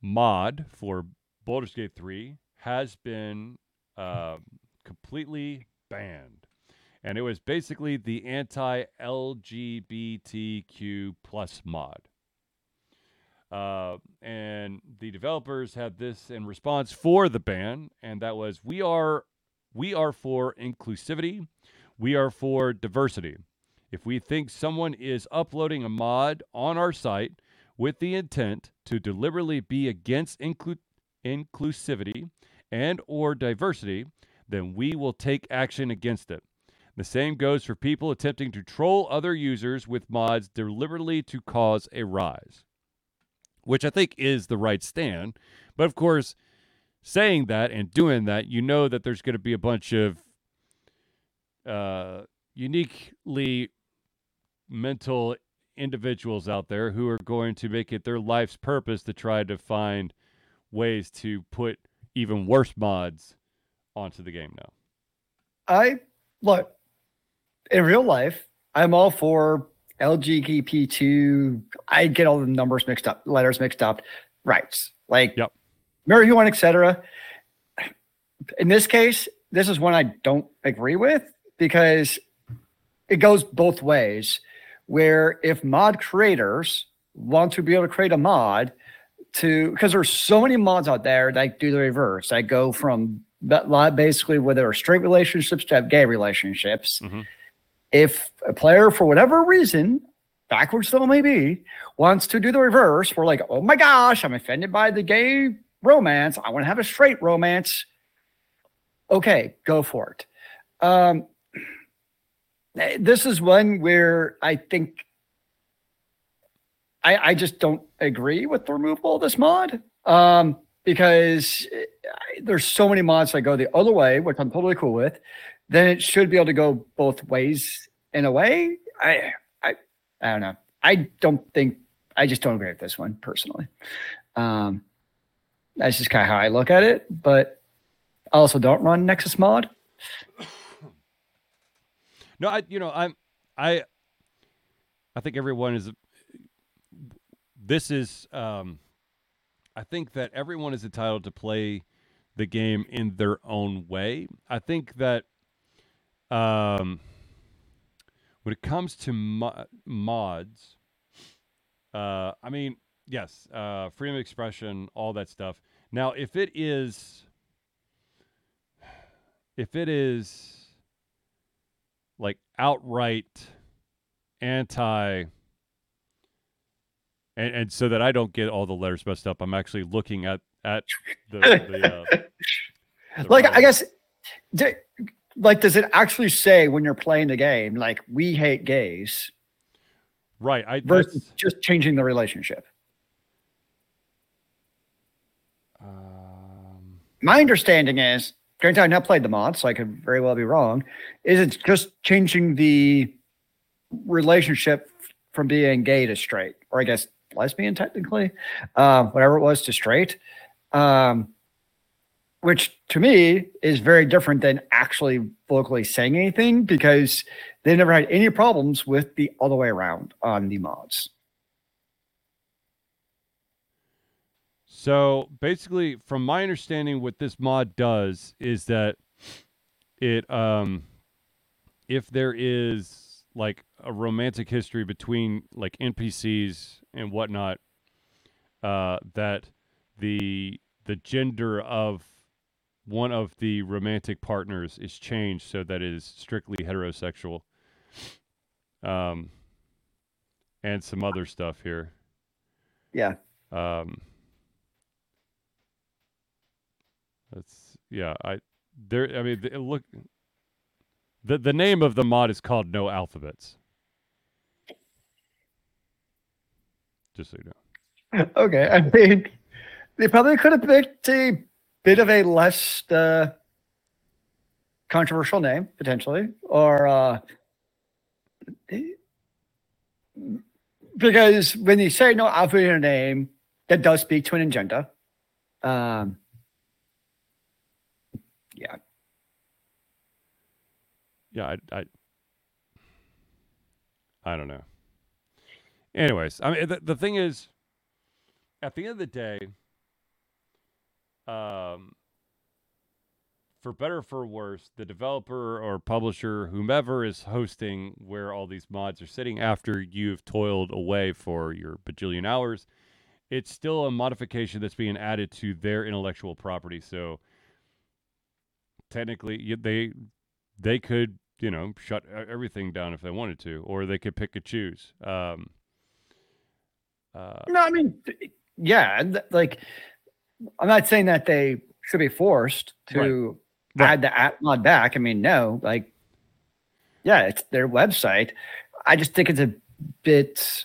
mod for Baldur's Gate 3 has been uh, completely banned. And it was basically the anti LGBTQ plus mod. Uh, and the developers had this in response for the ban, and that was we are we are for inclusivity, we are for diversity. If we think someone is uploading a mod on our site with the intent to deliberately be against inclu- inclusivity and or diversity, then we will take action against it. The same goes for people attempting to troll other users with mods deliberately to cause a rise which I think is the right stand. But of course, saying that and doing that, you know that there's going to be a bunch of uh, uniquely mental individuals out there who are going to make it their life's purpose to try to find ways to put even worse mods onto the game now. I look in real life, I'm all for LGBTQ, I get all the numbers mixed up, letters mixed up, rights, like yep. marijuana, etc. In this case, this is one I don't agree with because it goes both ways. Where if mod creators want to be able to create a mod to, because there's so many mods out there that do the reverse, that go from basically whether straight relationships to have gay relationships. Mm-hmm if a player, for whatever reason, backwards though it may be, wants to do the reverse, we're like, oh my gosh, I'm offended by the gay romance. I want to have a straight romance. Okay, go for it. Um, this is one where I think I, I just don't agree with the removal of this mod um, because there's so many mods that go the other way, which I'm totally cool with then it should be able to go both ways in a way. I I I don't know. I don't think I just don't agree with this one personally. Um, that's just kind of how I look at it. But I also don't run Nexus mod. No, I you know I'm I I think everyone is. This is um, I think that everyone is entitled to play the game in their own way. I think that um, when it comes to mo- mods, uh, I mean, yes, uh, freedom of expression, all that stuff. Now, if it is, if it is like outright anti, and, and so that I don't get all the letters messed up, I'm actually looking at at the, the, uh, the like I guess like does it actually say when you're playing the game like we hate gays right I, versus just changing the relationship? Um, my understanding is granted i've not played the mod so i could very well be wrong is it's just changing the relationship from being gay to straight or i guess lesbian technically uh, whatever it was to straight um, which to me is very different than actually vocally saying anything because they never had any problems with the other way around on the mods. So basically, from my understanding, what this mod does is that it, um, if there is like a romantic history between like NPCs and whatnot, uh, that the the gender of one of the romantic partners is changed so that it is strictly heterosexual. Um, and some other stuff here. Yeah. Um, that's yeah. I there. I mean, look. The the name of the mod is called No Alphabets. Just so you know. Okay, I mean, they probably could have picked a bit of a less uh, controversial name potentially, or uh, because when you say no a name, that does speak to an agenda. Um, yeah, yeah, I, I, I don't know. Anyways, I mean, the, the thing is, at the end of the day, um, for better or for worse, the developer or publisher, whomever is hosting where all these mods are sitting after you've toiled away for your bajillion hours, it's still a modification that's being added to their intellectual property. So technically, they they could you know shut everything down if they wanted to, or they could pick and choose. Um, uh, no, I mean, yeah, like I'm not saying that they should be forced to right. add the app mod back. I mean, no, like, yeah, it's their website. I just think it's a bit.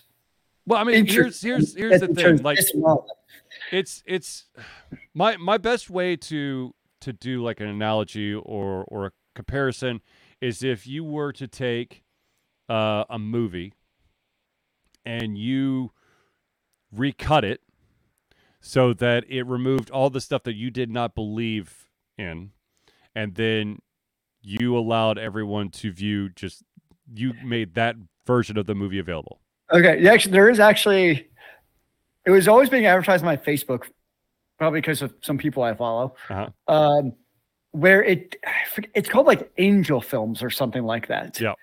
Well, I mean, here's here's here's the thing. Like, it's it's my my best way to to do like an analogy or or a comparison is if you were to take uh, a movie and you recut it so that it removed all the stuff that you did not believe in. And then you allowed everyone to view just you made that version of the movie available. Okay actually there is actually it was always being advertised on my facebook probably because of some people i follow. Uh-huh. um, where it it's called like angel films or something like that. Yeah.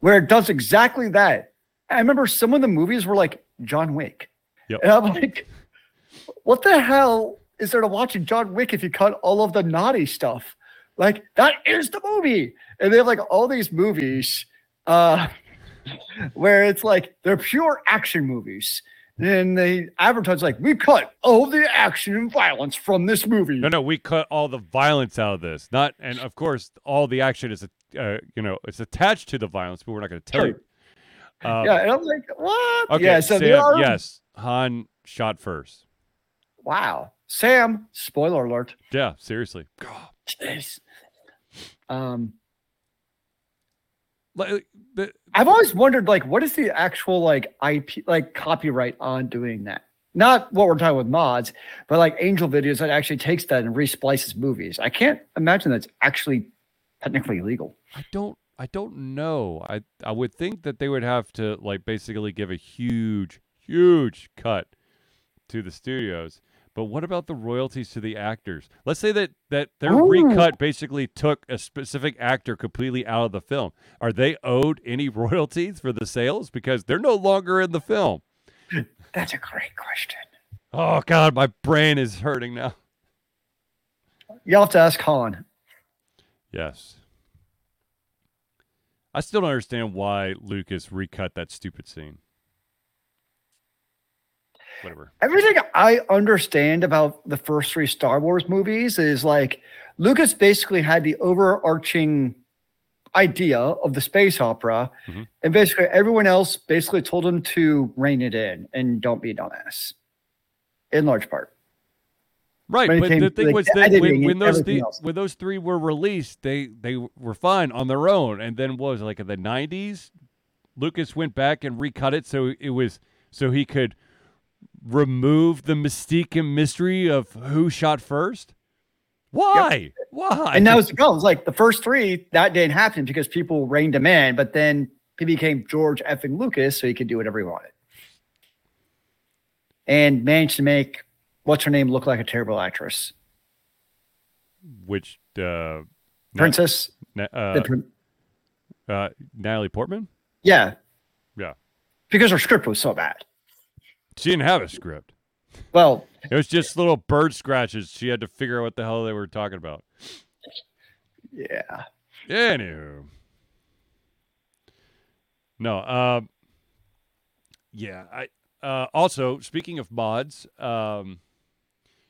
Where it does exactly that. I remember some of the movies were like john wick. Yep. and i'm like what the hell is there to watch in John Wick if you cut all of the naughty stuff? Like that is the movie, and they have like all these movies uh, where it's like they're pure action movies. And they advertise like we cut all the action and violence from this movie. No, no, we cut all the violence out of this. Not, and of course, all the action is, uh, you know, it's attached to the violence, but we're not going to tell sure. you. Um, yeah, and I'm like, what? Okay, yeah, so Sam, are... yes, Han shot first. Wow. Sam, spoiler alert. Yeah, seriously. God, jeez. Um, like, the, I've always wondered, like, what is the actual like IP, like copyright on doing that? Not what we're talking with mods, but like Angel Videos that actually takes that and resplices movies. I can't imagine that's actually technically legal. I don't. I don't know. I I would think that they would have to like basically give a huge, huge cut to the studios but what about the royalties to the actors? Let's say that that their Ooh. recut basically took a specific actor completely out of the film. Are they owed any royalties for the sales because they're no longer in the film? That's a great question. Oh God, my brain is hurting now. You'll have to ask Han. Yes. I still don't understand why Lucas recut that stupid scene whatever. Everything I understand about the first three Star Wars movies is like Lucas basically had the overarching idea of the space opera, mm-hmm. and basically everyone else basically told him to rein it in and don't be a dumbass. In large part. Right, but came, the thing like, was that when, when those the, when those three were released, they they were fine on their own, and then what was like in the '90s, Lucas went back and recut it so it was so he could remove the mystique and mystery of who shot first? Why? Yep. Why? And that was the problem. like the first three, that didn't happen because people reined him in, but then he became George effing Lucas, so he could do whatever he wanted. And managed to make what's her name look like a terrible actress. Which uh Princess? Na- uh, uh, Natalie Portman? Yeah. Yeah. Because her script was so bad. She didn't have a script. Well, it was just little bird scratches. She had to figure out what the hell they were talking about. Yeah. Anywho. No. Um. Yeah. I. Uh. Also, speaking of mods, um,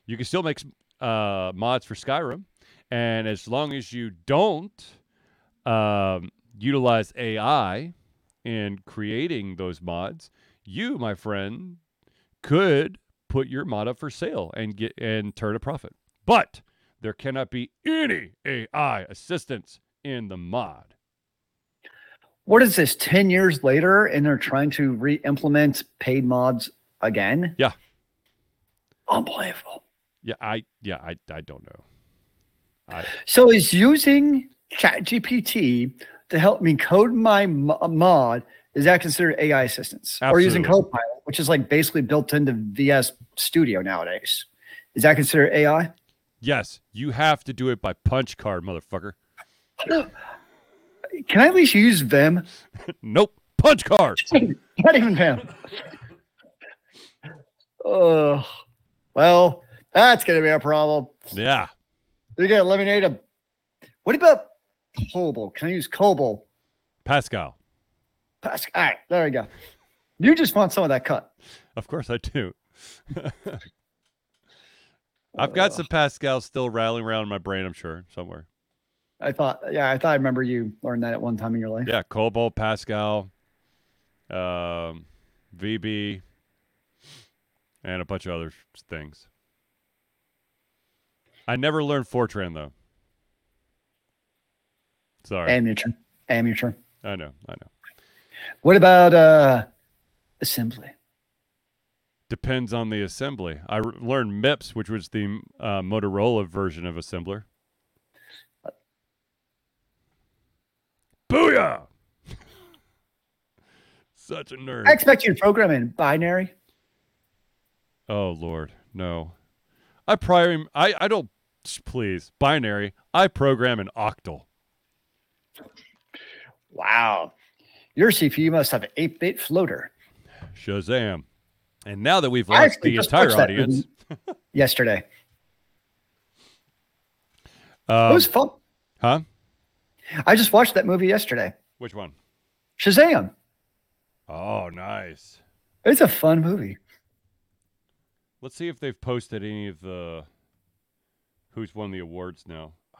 you can still make uh mods for Skyrim, and as long as you don't um utilize AI in creating those mods, you, my friend, could put your mod up for sale and get and turn a profit. But there cannot be any AI assistance in the mod. What is this? Ten years later, and they're trying to re-implement paid mods again? Yeah. Unbelievable. Yeah, I yeah, I I don't know. I So is using ChatGPT to help me code my mod is that considered AI assistance? Or using Copilot, which is like basically built into VS Studio nowadays. Is that considered AI? yes, you have to do it by punch card, motherfucker. Can I at least use Vim? Nope, punch card. Not even Vim. Oh, well, that's going to be a problem. Yeah. You're to eliminate a. What about Cobol? Can I use Cobol? Pascal. Pascal. All right, there we go. You just want some of that cut. Of course I do. I've got some Pascal still rattling around in my brain, I'm sure, somewhere. I thought, yeah, I thought I remember you learned that at one time in your life. Yeah, Cobol, Pascal, um, VB, and a bunch of other things. I never learned Fortran though. Sorry. Amateur. Amateur. I know, I know. What about uh assembly? Depends on the assembly. I r- learned MIPS, which was the uh, Motorola version of assembler. Booyah! Such a nerd. I expect you to program in binary. Oh Lord, no. I program. I I don't. Please, binary. I program in octal. Wow. Your CPU must have an 8 bit floater. Shazam! And now that we've lost the entire audience, Yesterday. It um, was fun. huh? I just watched that movie yesterday. Which one? Shazam. Oh, nice. It's a fun movie. Let's see if they've posted any of the who's won the awards now. Oh.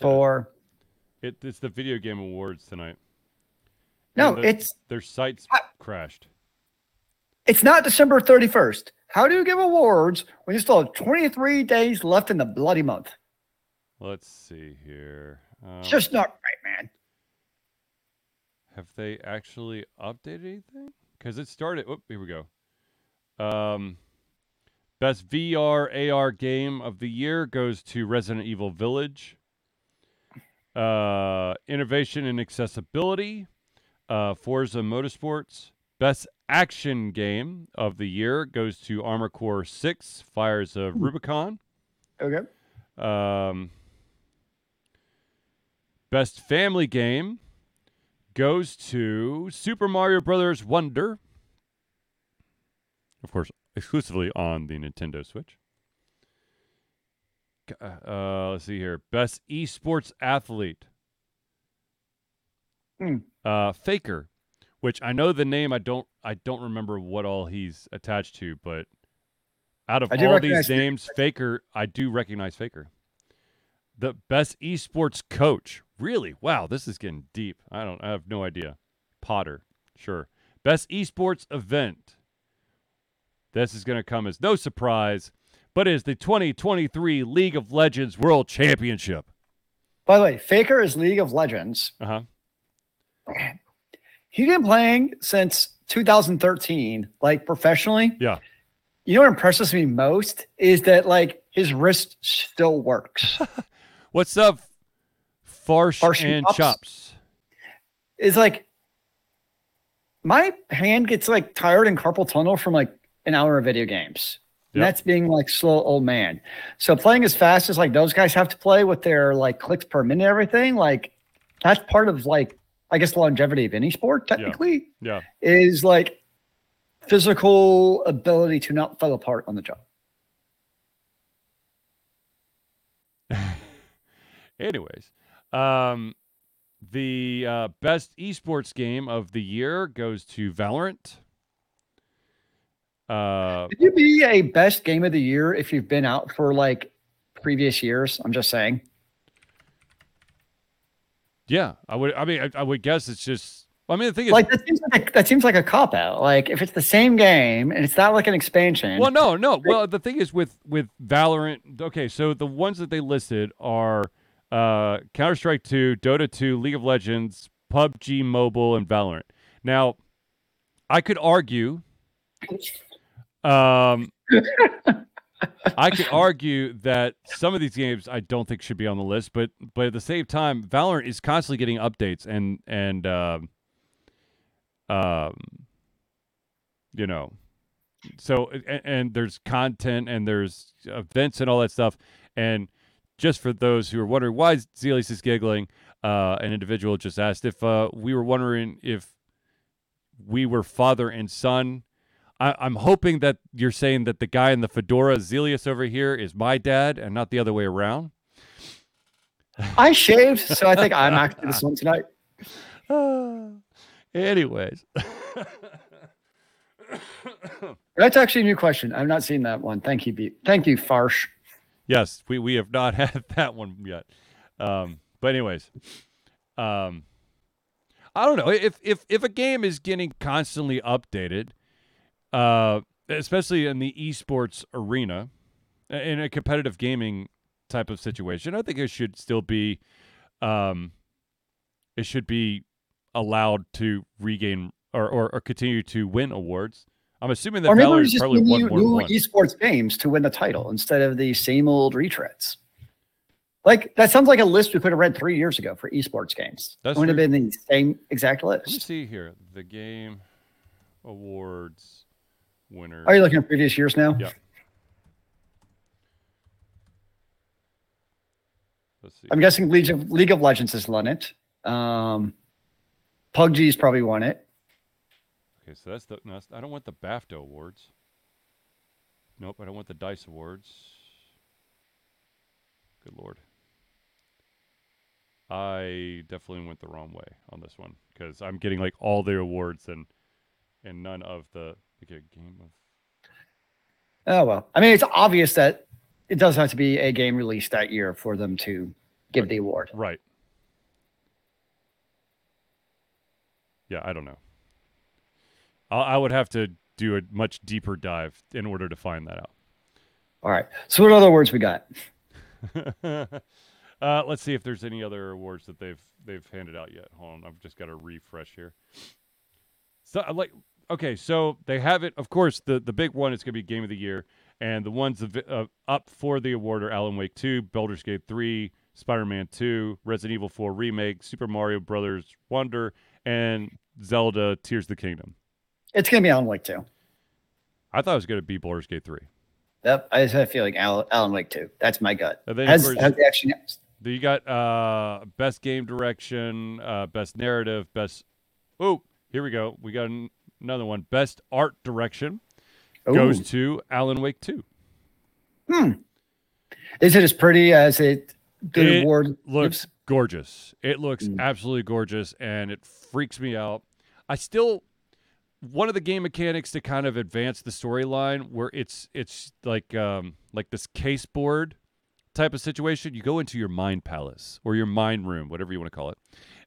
For it, it's the video game awards tonight. No, And the- it's their sites I- crashed. it's not December 31st. How do you give awards when you still have 23 days left in the bloody month? Let's see here. Um, It's just not right, man. Have they actually updated anything? Because it started. Oh, here we go. Um, best VR AR game of the year goes to Resident Evil Village. Uh, innovation and accessibility, uh, Forza Motorsports. Best action game of the year goes to Armor Core Six: Fires of Rubicon. Okay. Um, best family game goes to Super Mario Brothers Wonder. Of course, exclusively on the Nintendo Switch. Uh, let's see here. Best esports athlete. Hmm. Uh, Faker, which I know the name. I don't. I don't remember what all he's attached to, but out of all these names, Faker, I do recognize Faker. The best esports coach. Really? Wow, this is getting deep. I don't. I have no idea. Potter. Sure. Best esports event. This is going to come as no surprise, but is the 2023 League of Legends World Championship. By the way, Faker is League of Legends. Uh huh. He's been playing since 2013, like professionally. Yeah. You know what impresses me most is that like his wrist still works. What's up, Farsh, Farsh and and Chops? Chops? It's like my hand gets like tired in carpal tunnel from like an hour of video games. Yep. that's being like slow old man. So playing as fast as like those guys have to play with their like clicks per minute, and everything, like that's part of like I guess longevity of any sport technically Yeah. is like physical ability to not fall apart on the job. Anyways, um, the uh, best esports game of the year goes to Valorant. Uh, Could you be a best game of the year if you've been out for like previous years? I'm just saying. Yeah, I would. I mean, I, I would guess it's just I mean, the thing is, like that seems like a, that seems like a cop out. Like if it's the same game and it's not like an expansion. well, no, no. Well, the thing is with with Valorant. Okay, so the ones that they listed are uh, Counter Strike Two, Dota Two, League of Legends, PUBG Mobile, and Valorant. Now, I could argue. Um, I could argue that some of these games I don't think should be on the list, but but at the same time, Valorant is constantly getting updates and and um, um, you know, so and, and there's content and there's events and all that stuff. And just for those who are wondering why Zealeus is giggling, uh, an individual just asked if uh, we were wondering if we were father and son. I, I'm hoping that you're saying that the guy in the fedora, Zealeus over here, is my dad and not the other way around. I shaved, so I think I'm actually this one tonight. Anyways, That's actually a new question. I've not seen that one. Thank you, B- thank you, Farsh. yes, we, we have not had that one yet. Um, but anyways, um, I don't know if if if a game is getting constantly updated, uh, especially in the esports arena, in a competitive gaming type of situation, I think it should still be, um, it should be allowed to regain or, or, or continue to win awards. I'm assuming that Or maybe Valorant just probably won new, more new esports games to win the title instead of the same old retreads. Like that sounds like a list we could have read three years ago for esports games. That's it would have been the same exact Let me list. see here. The game awards winner. Are you looking at previous years now? Yeah. Let's see. I'm guessing League of, League of Legends has won it. Um, PUBG's probably won it. Okay, so that's the. No, I don't want the BAFTA awards. Nope, I don't want the Dice awards. Good lord. I definitely went the wrong way on this one because I'm getting like all the awards and and none of the okay, game of Oh well. I mean, it's obvious that it does have to be a game released that year for them to give the award. Right. Yeah, I don't know. I, I would have to do a much deeper dive in order to find that out. All right. So what other words we got? uh, let's see if there's any other awards that they've they've handed out yet. Hold on, I've just got to refresh here. So like, okay, so they have it. Of course, the the big one is going to be Game of the Year, and the ones uh, up for the award are Alan Wake Two, Baldur's Gate Three, Spider-Man Two, Resident Evil Four remake, Super Mario Brothers Wonder, and Zelda Tears of the Kingdom. It's gonna be Alan Wake Two. I thought it was going to be Baldur's Gate Three. Yep. I just have a feeling Alan, Alan Wake Two. That's my gut. And then, Has, course- action Then You got uh, best game direction, uh, best narrative, best. Oh, here we go. We got an- another one. Best art direction goes to Alan Wake Two. Hmm. Is it as pretty as it the It award Looks gives? gorgeous. It looks Mm. absolutely gorgeous, and it freaks me out. I still one of the game mechanics to kind of advance the storyline, where it's it's like um, like this case board type of situation. You go into your mind palace or your mind room, whatever you want to call it,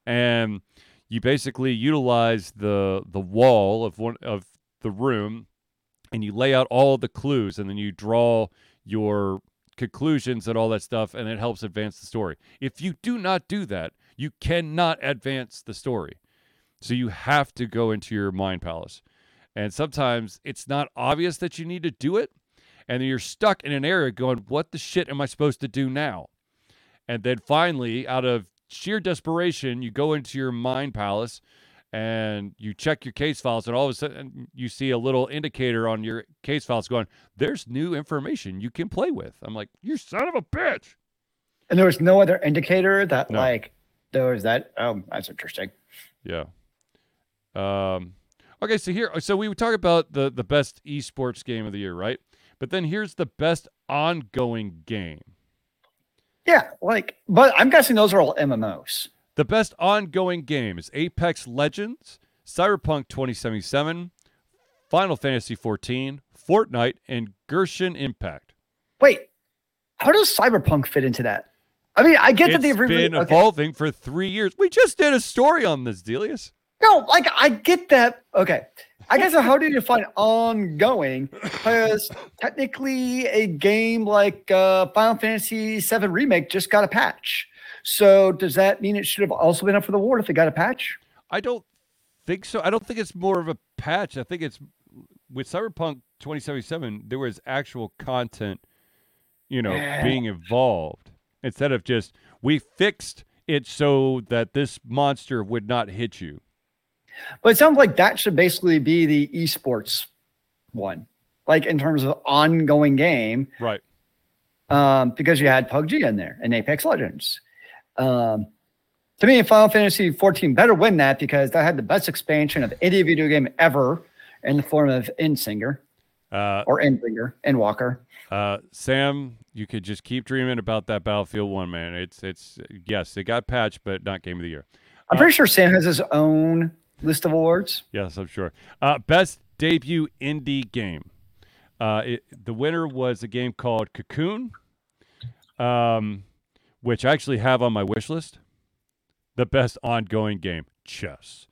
and you basically utilize the the wall of one of the room, and you lay out all the clues, and then you draw your conclusions and all that stuff, and it helps advance the story. If you do not do that, you cannot advance the story. So you have to go into your mind palace. And sometimes it's not obvious that you need to do it. And then you're stuck in an area going, what the shit am I supposed to do now? And then finally, out of sheer desperation, you go into your mind palace and you check your case files, and all of a sudden you see a little indicator on your case files going, there's new information you can play with. I'm like, you son of a bitch. And there was no other indicator that No. like there was that. Oh, that's interesting. Yeah. Um, okay, so here, so we talk about the the best esports game of the year, right? But then here's the best ongoing game. Yeah, like, but I'm guessing those are all MMOs. The best ongoing game is Apex Legends, Cyberpunk 2077, Final Fantasy 14, Fortnite, and Genshin Impact. Wait, how does Cyberpunk fit into that? I mean, I get that It's they've been okay. evolving for three years. We just did a story on this, Zealeus. No, like I get that. Okay. I guess how do you define ongoing? Because technically, a game like uh, Final Fantasy VII Remake just got a patch. So does that mean it should have also been up for the award if it got a patch? I don't think so. I don't think it's more of a patch. I think it's with Cyberpunk 2077. There was actual content, you know, Yeah. being involved instead of just we fixed it so that this monster would not hit you. But it sounds like that should basically be the esports one, like in terms of ongoing game, Right. um, because you had PUBG in there and Apex Legends. Um, to me, Final Fantasy 14 better win that because that had the best expansion of any video game ever in the form of Endsinger Uh, or Endsinger, Endwalker. uh, Sam, you could just keep dreaming about that Battlefield One, man. It's it's yes, it got patched, but not Game of the Year. I'm pretty sure Sam has his own list of awards. Yes, I'm sure. Uh, best debut indie game. Uh, it, the winner was a game called Cocoon, um, which I actually have on my wish list. The best ongoing game, chess.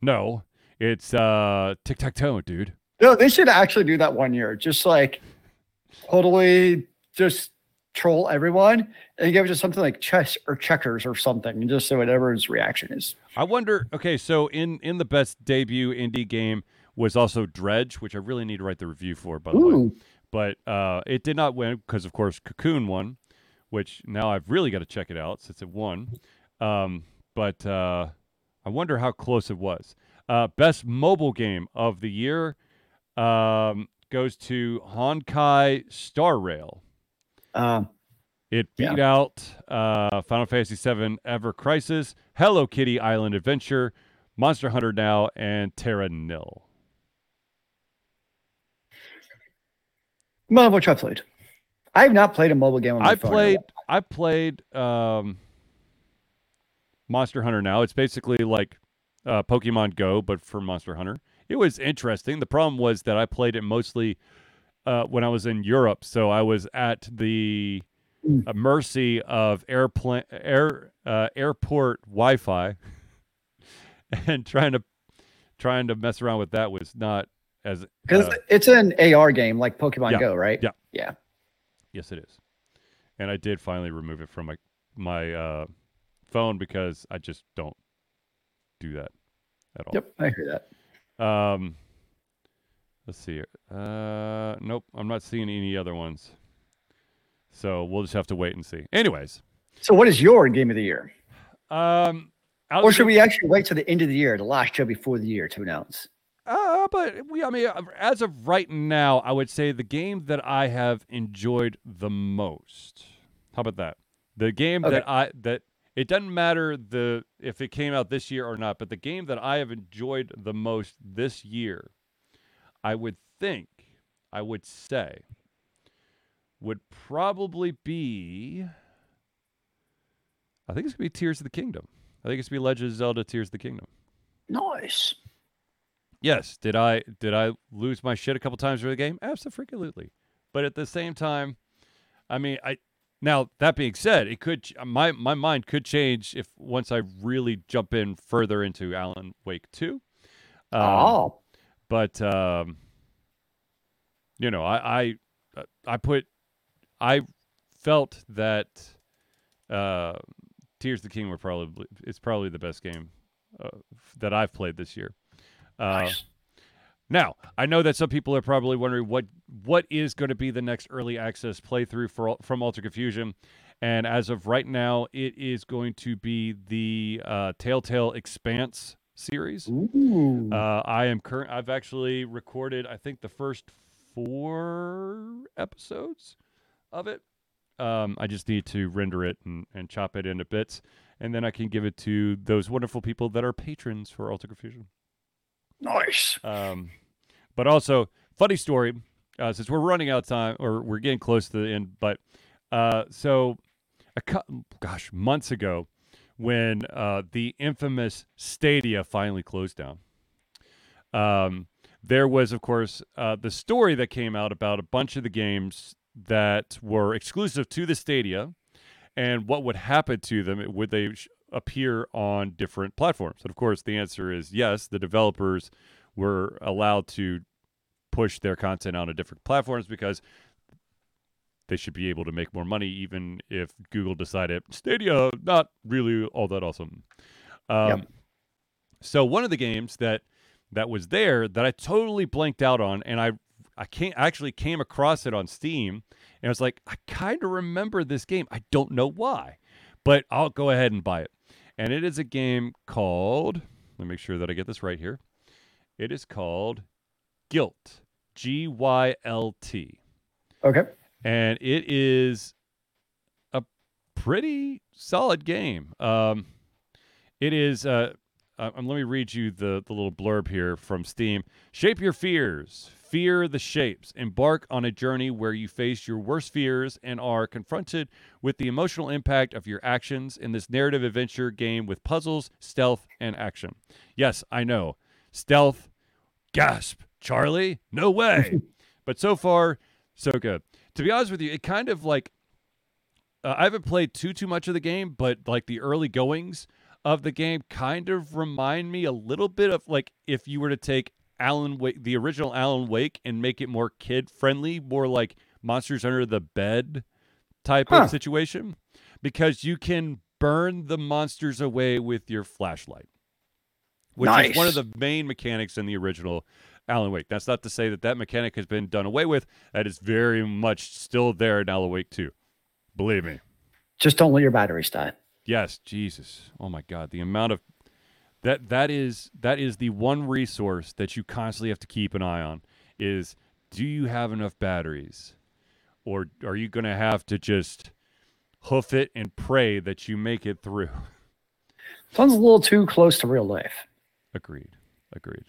No, it's uh, tic tac toe, dude. No, they should actually do that one year. Just like totally just troll everyone and give it to something like chess or checkers or something and just say whatever his reaction is. I wonder. Okay, so in in the best debut indie game was also Dredge, which I really need to write the review for, by the way. But uh, it did not win because, of course, Cocoon won, which now I've really got to check it out since it won. Um, but uh, I wonder how close it was. Uh, best mobile game of the year um, goes to Honkai Star Rail. Um, It Yeah. beat out uh, Final Fantasy VII Ever Crisis, Hello Kitty Island Adventure, Monster Hunter Now, and Terra Nil. none of which I played. I have not played a mobile game on my I phone played. I played um, Monster Hunter now. It's basically like uh, Pokemon Go, but for Monster Hunter. It was interesting. The problem was that I played it mostly uh, when I was in Europe, so I was at the Mm. uh, mercy of airplane air uh, airport Wi-Fi, and trying to trying to mess around with that was not as Because uh, it's an AR game like Pokemon Yeah. Go, right? Yeah. Yeah. Yes, it is. And I did finally remove it from my my uh, phone because I just don't do that at all. Yep. I hear that. Um, let's see here. Uh, nope, I'm not seeing any other ones. So we'll just have to wait and see. Anyways, So, what is your game of the year? um, out Or should we actually wait to the end of the year, the last show before the year, to announce? Uh, but we, I mean, as of right now, I would say the game that I have enjoyed the most. How about that? The game Okay. that I that it doesn't matter the if it came out this year or not, but the game that I have enjoyed the most this year, I would think, I would say, would probably be. I think it's gonna be Tears of the Kingdom. I think it's gonna be Legend of Zelda: Tears of the Kingdom. Nice. Yes. Did I did I lose my shit a couple times during the game? Absolutely. But at the same time, I mean, I now that being said, it could my my mind could change if once I really jump in further into Alan Wake two. Um, oh. But um, you know, I I I put I felt that uh, Tears of the King were probably it's probably the best game uh, that I've played this year. Uh, nice. now, I know that some people are probably wondering what what is going to be the next early access playthrough for from Altered Confusion, and as of right now, it is going to be the uh, Telltale Expanse series. Uh, I am current. I've actually recorded, I think, the first four episodes of it. Um, I just need to render it and, and chop it into bits, and then I can give it to those wonderful people that are patrons for Altered Confusion. nice. Um, but also, funny story, uh, since we're running out of time or we're getting close to the end, but uh, so a cou- gosh, months ago, when uh, the infamous Stadia finally closed down, um, there was, of course, uh, the story that came out about a bunch of the games that were exclusive to the Stadia and what would happen to them. Would they sh- appear on different platforms? And of course, the answer is yes. The developers were allowed to push their content on a different platforms because they should be able to make more money, even if Google decided Stadia not really all that awesome. Um, yep. So one of the games that that was there that I totally blanked out on, and I I can't actually came across it on Steam, and I was like, I kind of remember this game. I don't know why, but I'll go ahead and buy it. And it is a game called. Let me make sure that I get this right here. It is called Guilt. G Y L T. Okay. And it is a pretty solid game. Um, it is. Uh, uh, let me read you the the little blurb here from Steam. Shape your fears. Fear the shapes. Embark on a journey where you face your worst fears and are confronted with the emotional impact of your actions in this narrative adventure game with puzzles, stealth, and action. Yes, I know. Stealth, gasp, Charlie, no way. but so far, so good. To be honest with you, it kind of like uh, I haven't played too too much of the game, but like the early goings of the game kind of remind me a little bit of like if you were to take Alan Wake, the original Alan Wake, and make it more kid friendly, more like Monsters Under the Bed type huh. of situation, because you can burn the monsters away with your flashlight, which nice. is one of the main mechanics in the original Alan Wake. That's not to say that that mechanic has been done away with. That is very much still there in Alan Wake 2. Believe me. Just don't let your batteries die. Yes, Jesus. Oh my God, the amount of that that is that is the one resource that you constantly have to keep an eye on is do you have enough batteries or are you going to have to just hoof it and pray that you make it through sounds a little too close to real life agreed agreed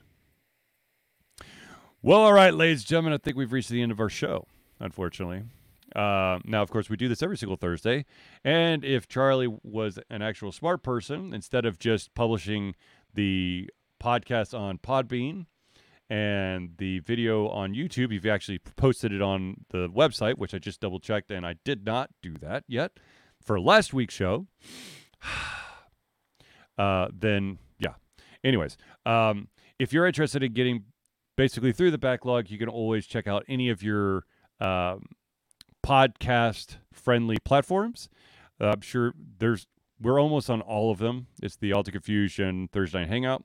well, all right, ladies and gentlemen, I think we've reached the end of our show, unfortunately. Uh, now, of course, we do this every single Thursday. And if Charlie was an actual smart person, instead of just publishing the podcast on Podbean and the video on YouTube, you've actually posted it on the website, which I just double checked, and I did not do that yet for last week's show. uh, then, yeah. Anyways, um, if you're interested in getting basically through the backlog, you can always check out any of your um, podcast friendly platforms. Uh, I'm sure there's we're almost on all of them. It's the Altered Confusion Thursday Night Hangout.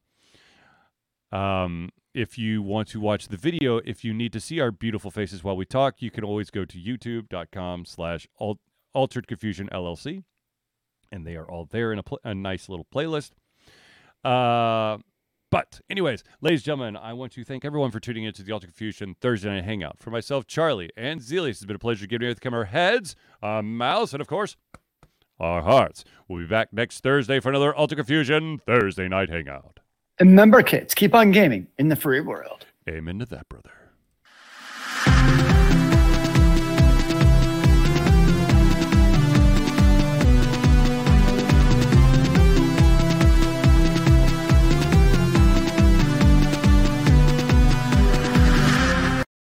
Um, if you want to watch the video, if you need to see our beautiful faces while we talk, you can always go to youtube.com slash altered confusion LLC. And they are all there in a, pl- a nice little playlist. Uh, but, anyways, ladies and gentlemen, I want to thank everyone for tuning in to the Altered Confusion Thursday Night Hangout. For myself, Charlie, and Zealeus, it's been a pleasure giving you the camera heads, our mouths, and of course, our hearts. We'll be back next Thursday for another Altered Confusion Thursday Night Hangout. And remember, kids, keep on gaming in the free world. Amen to that, brother.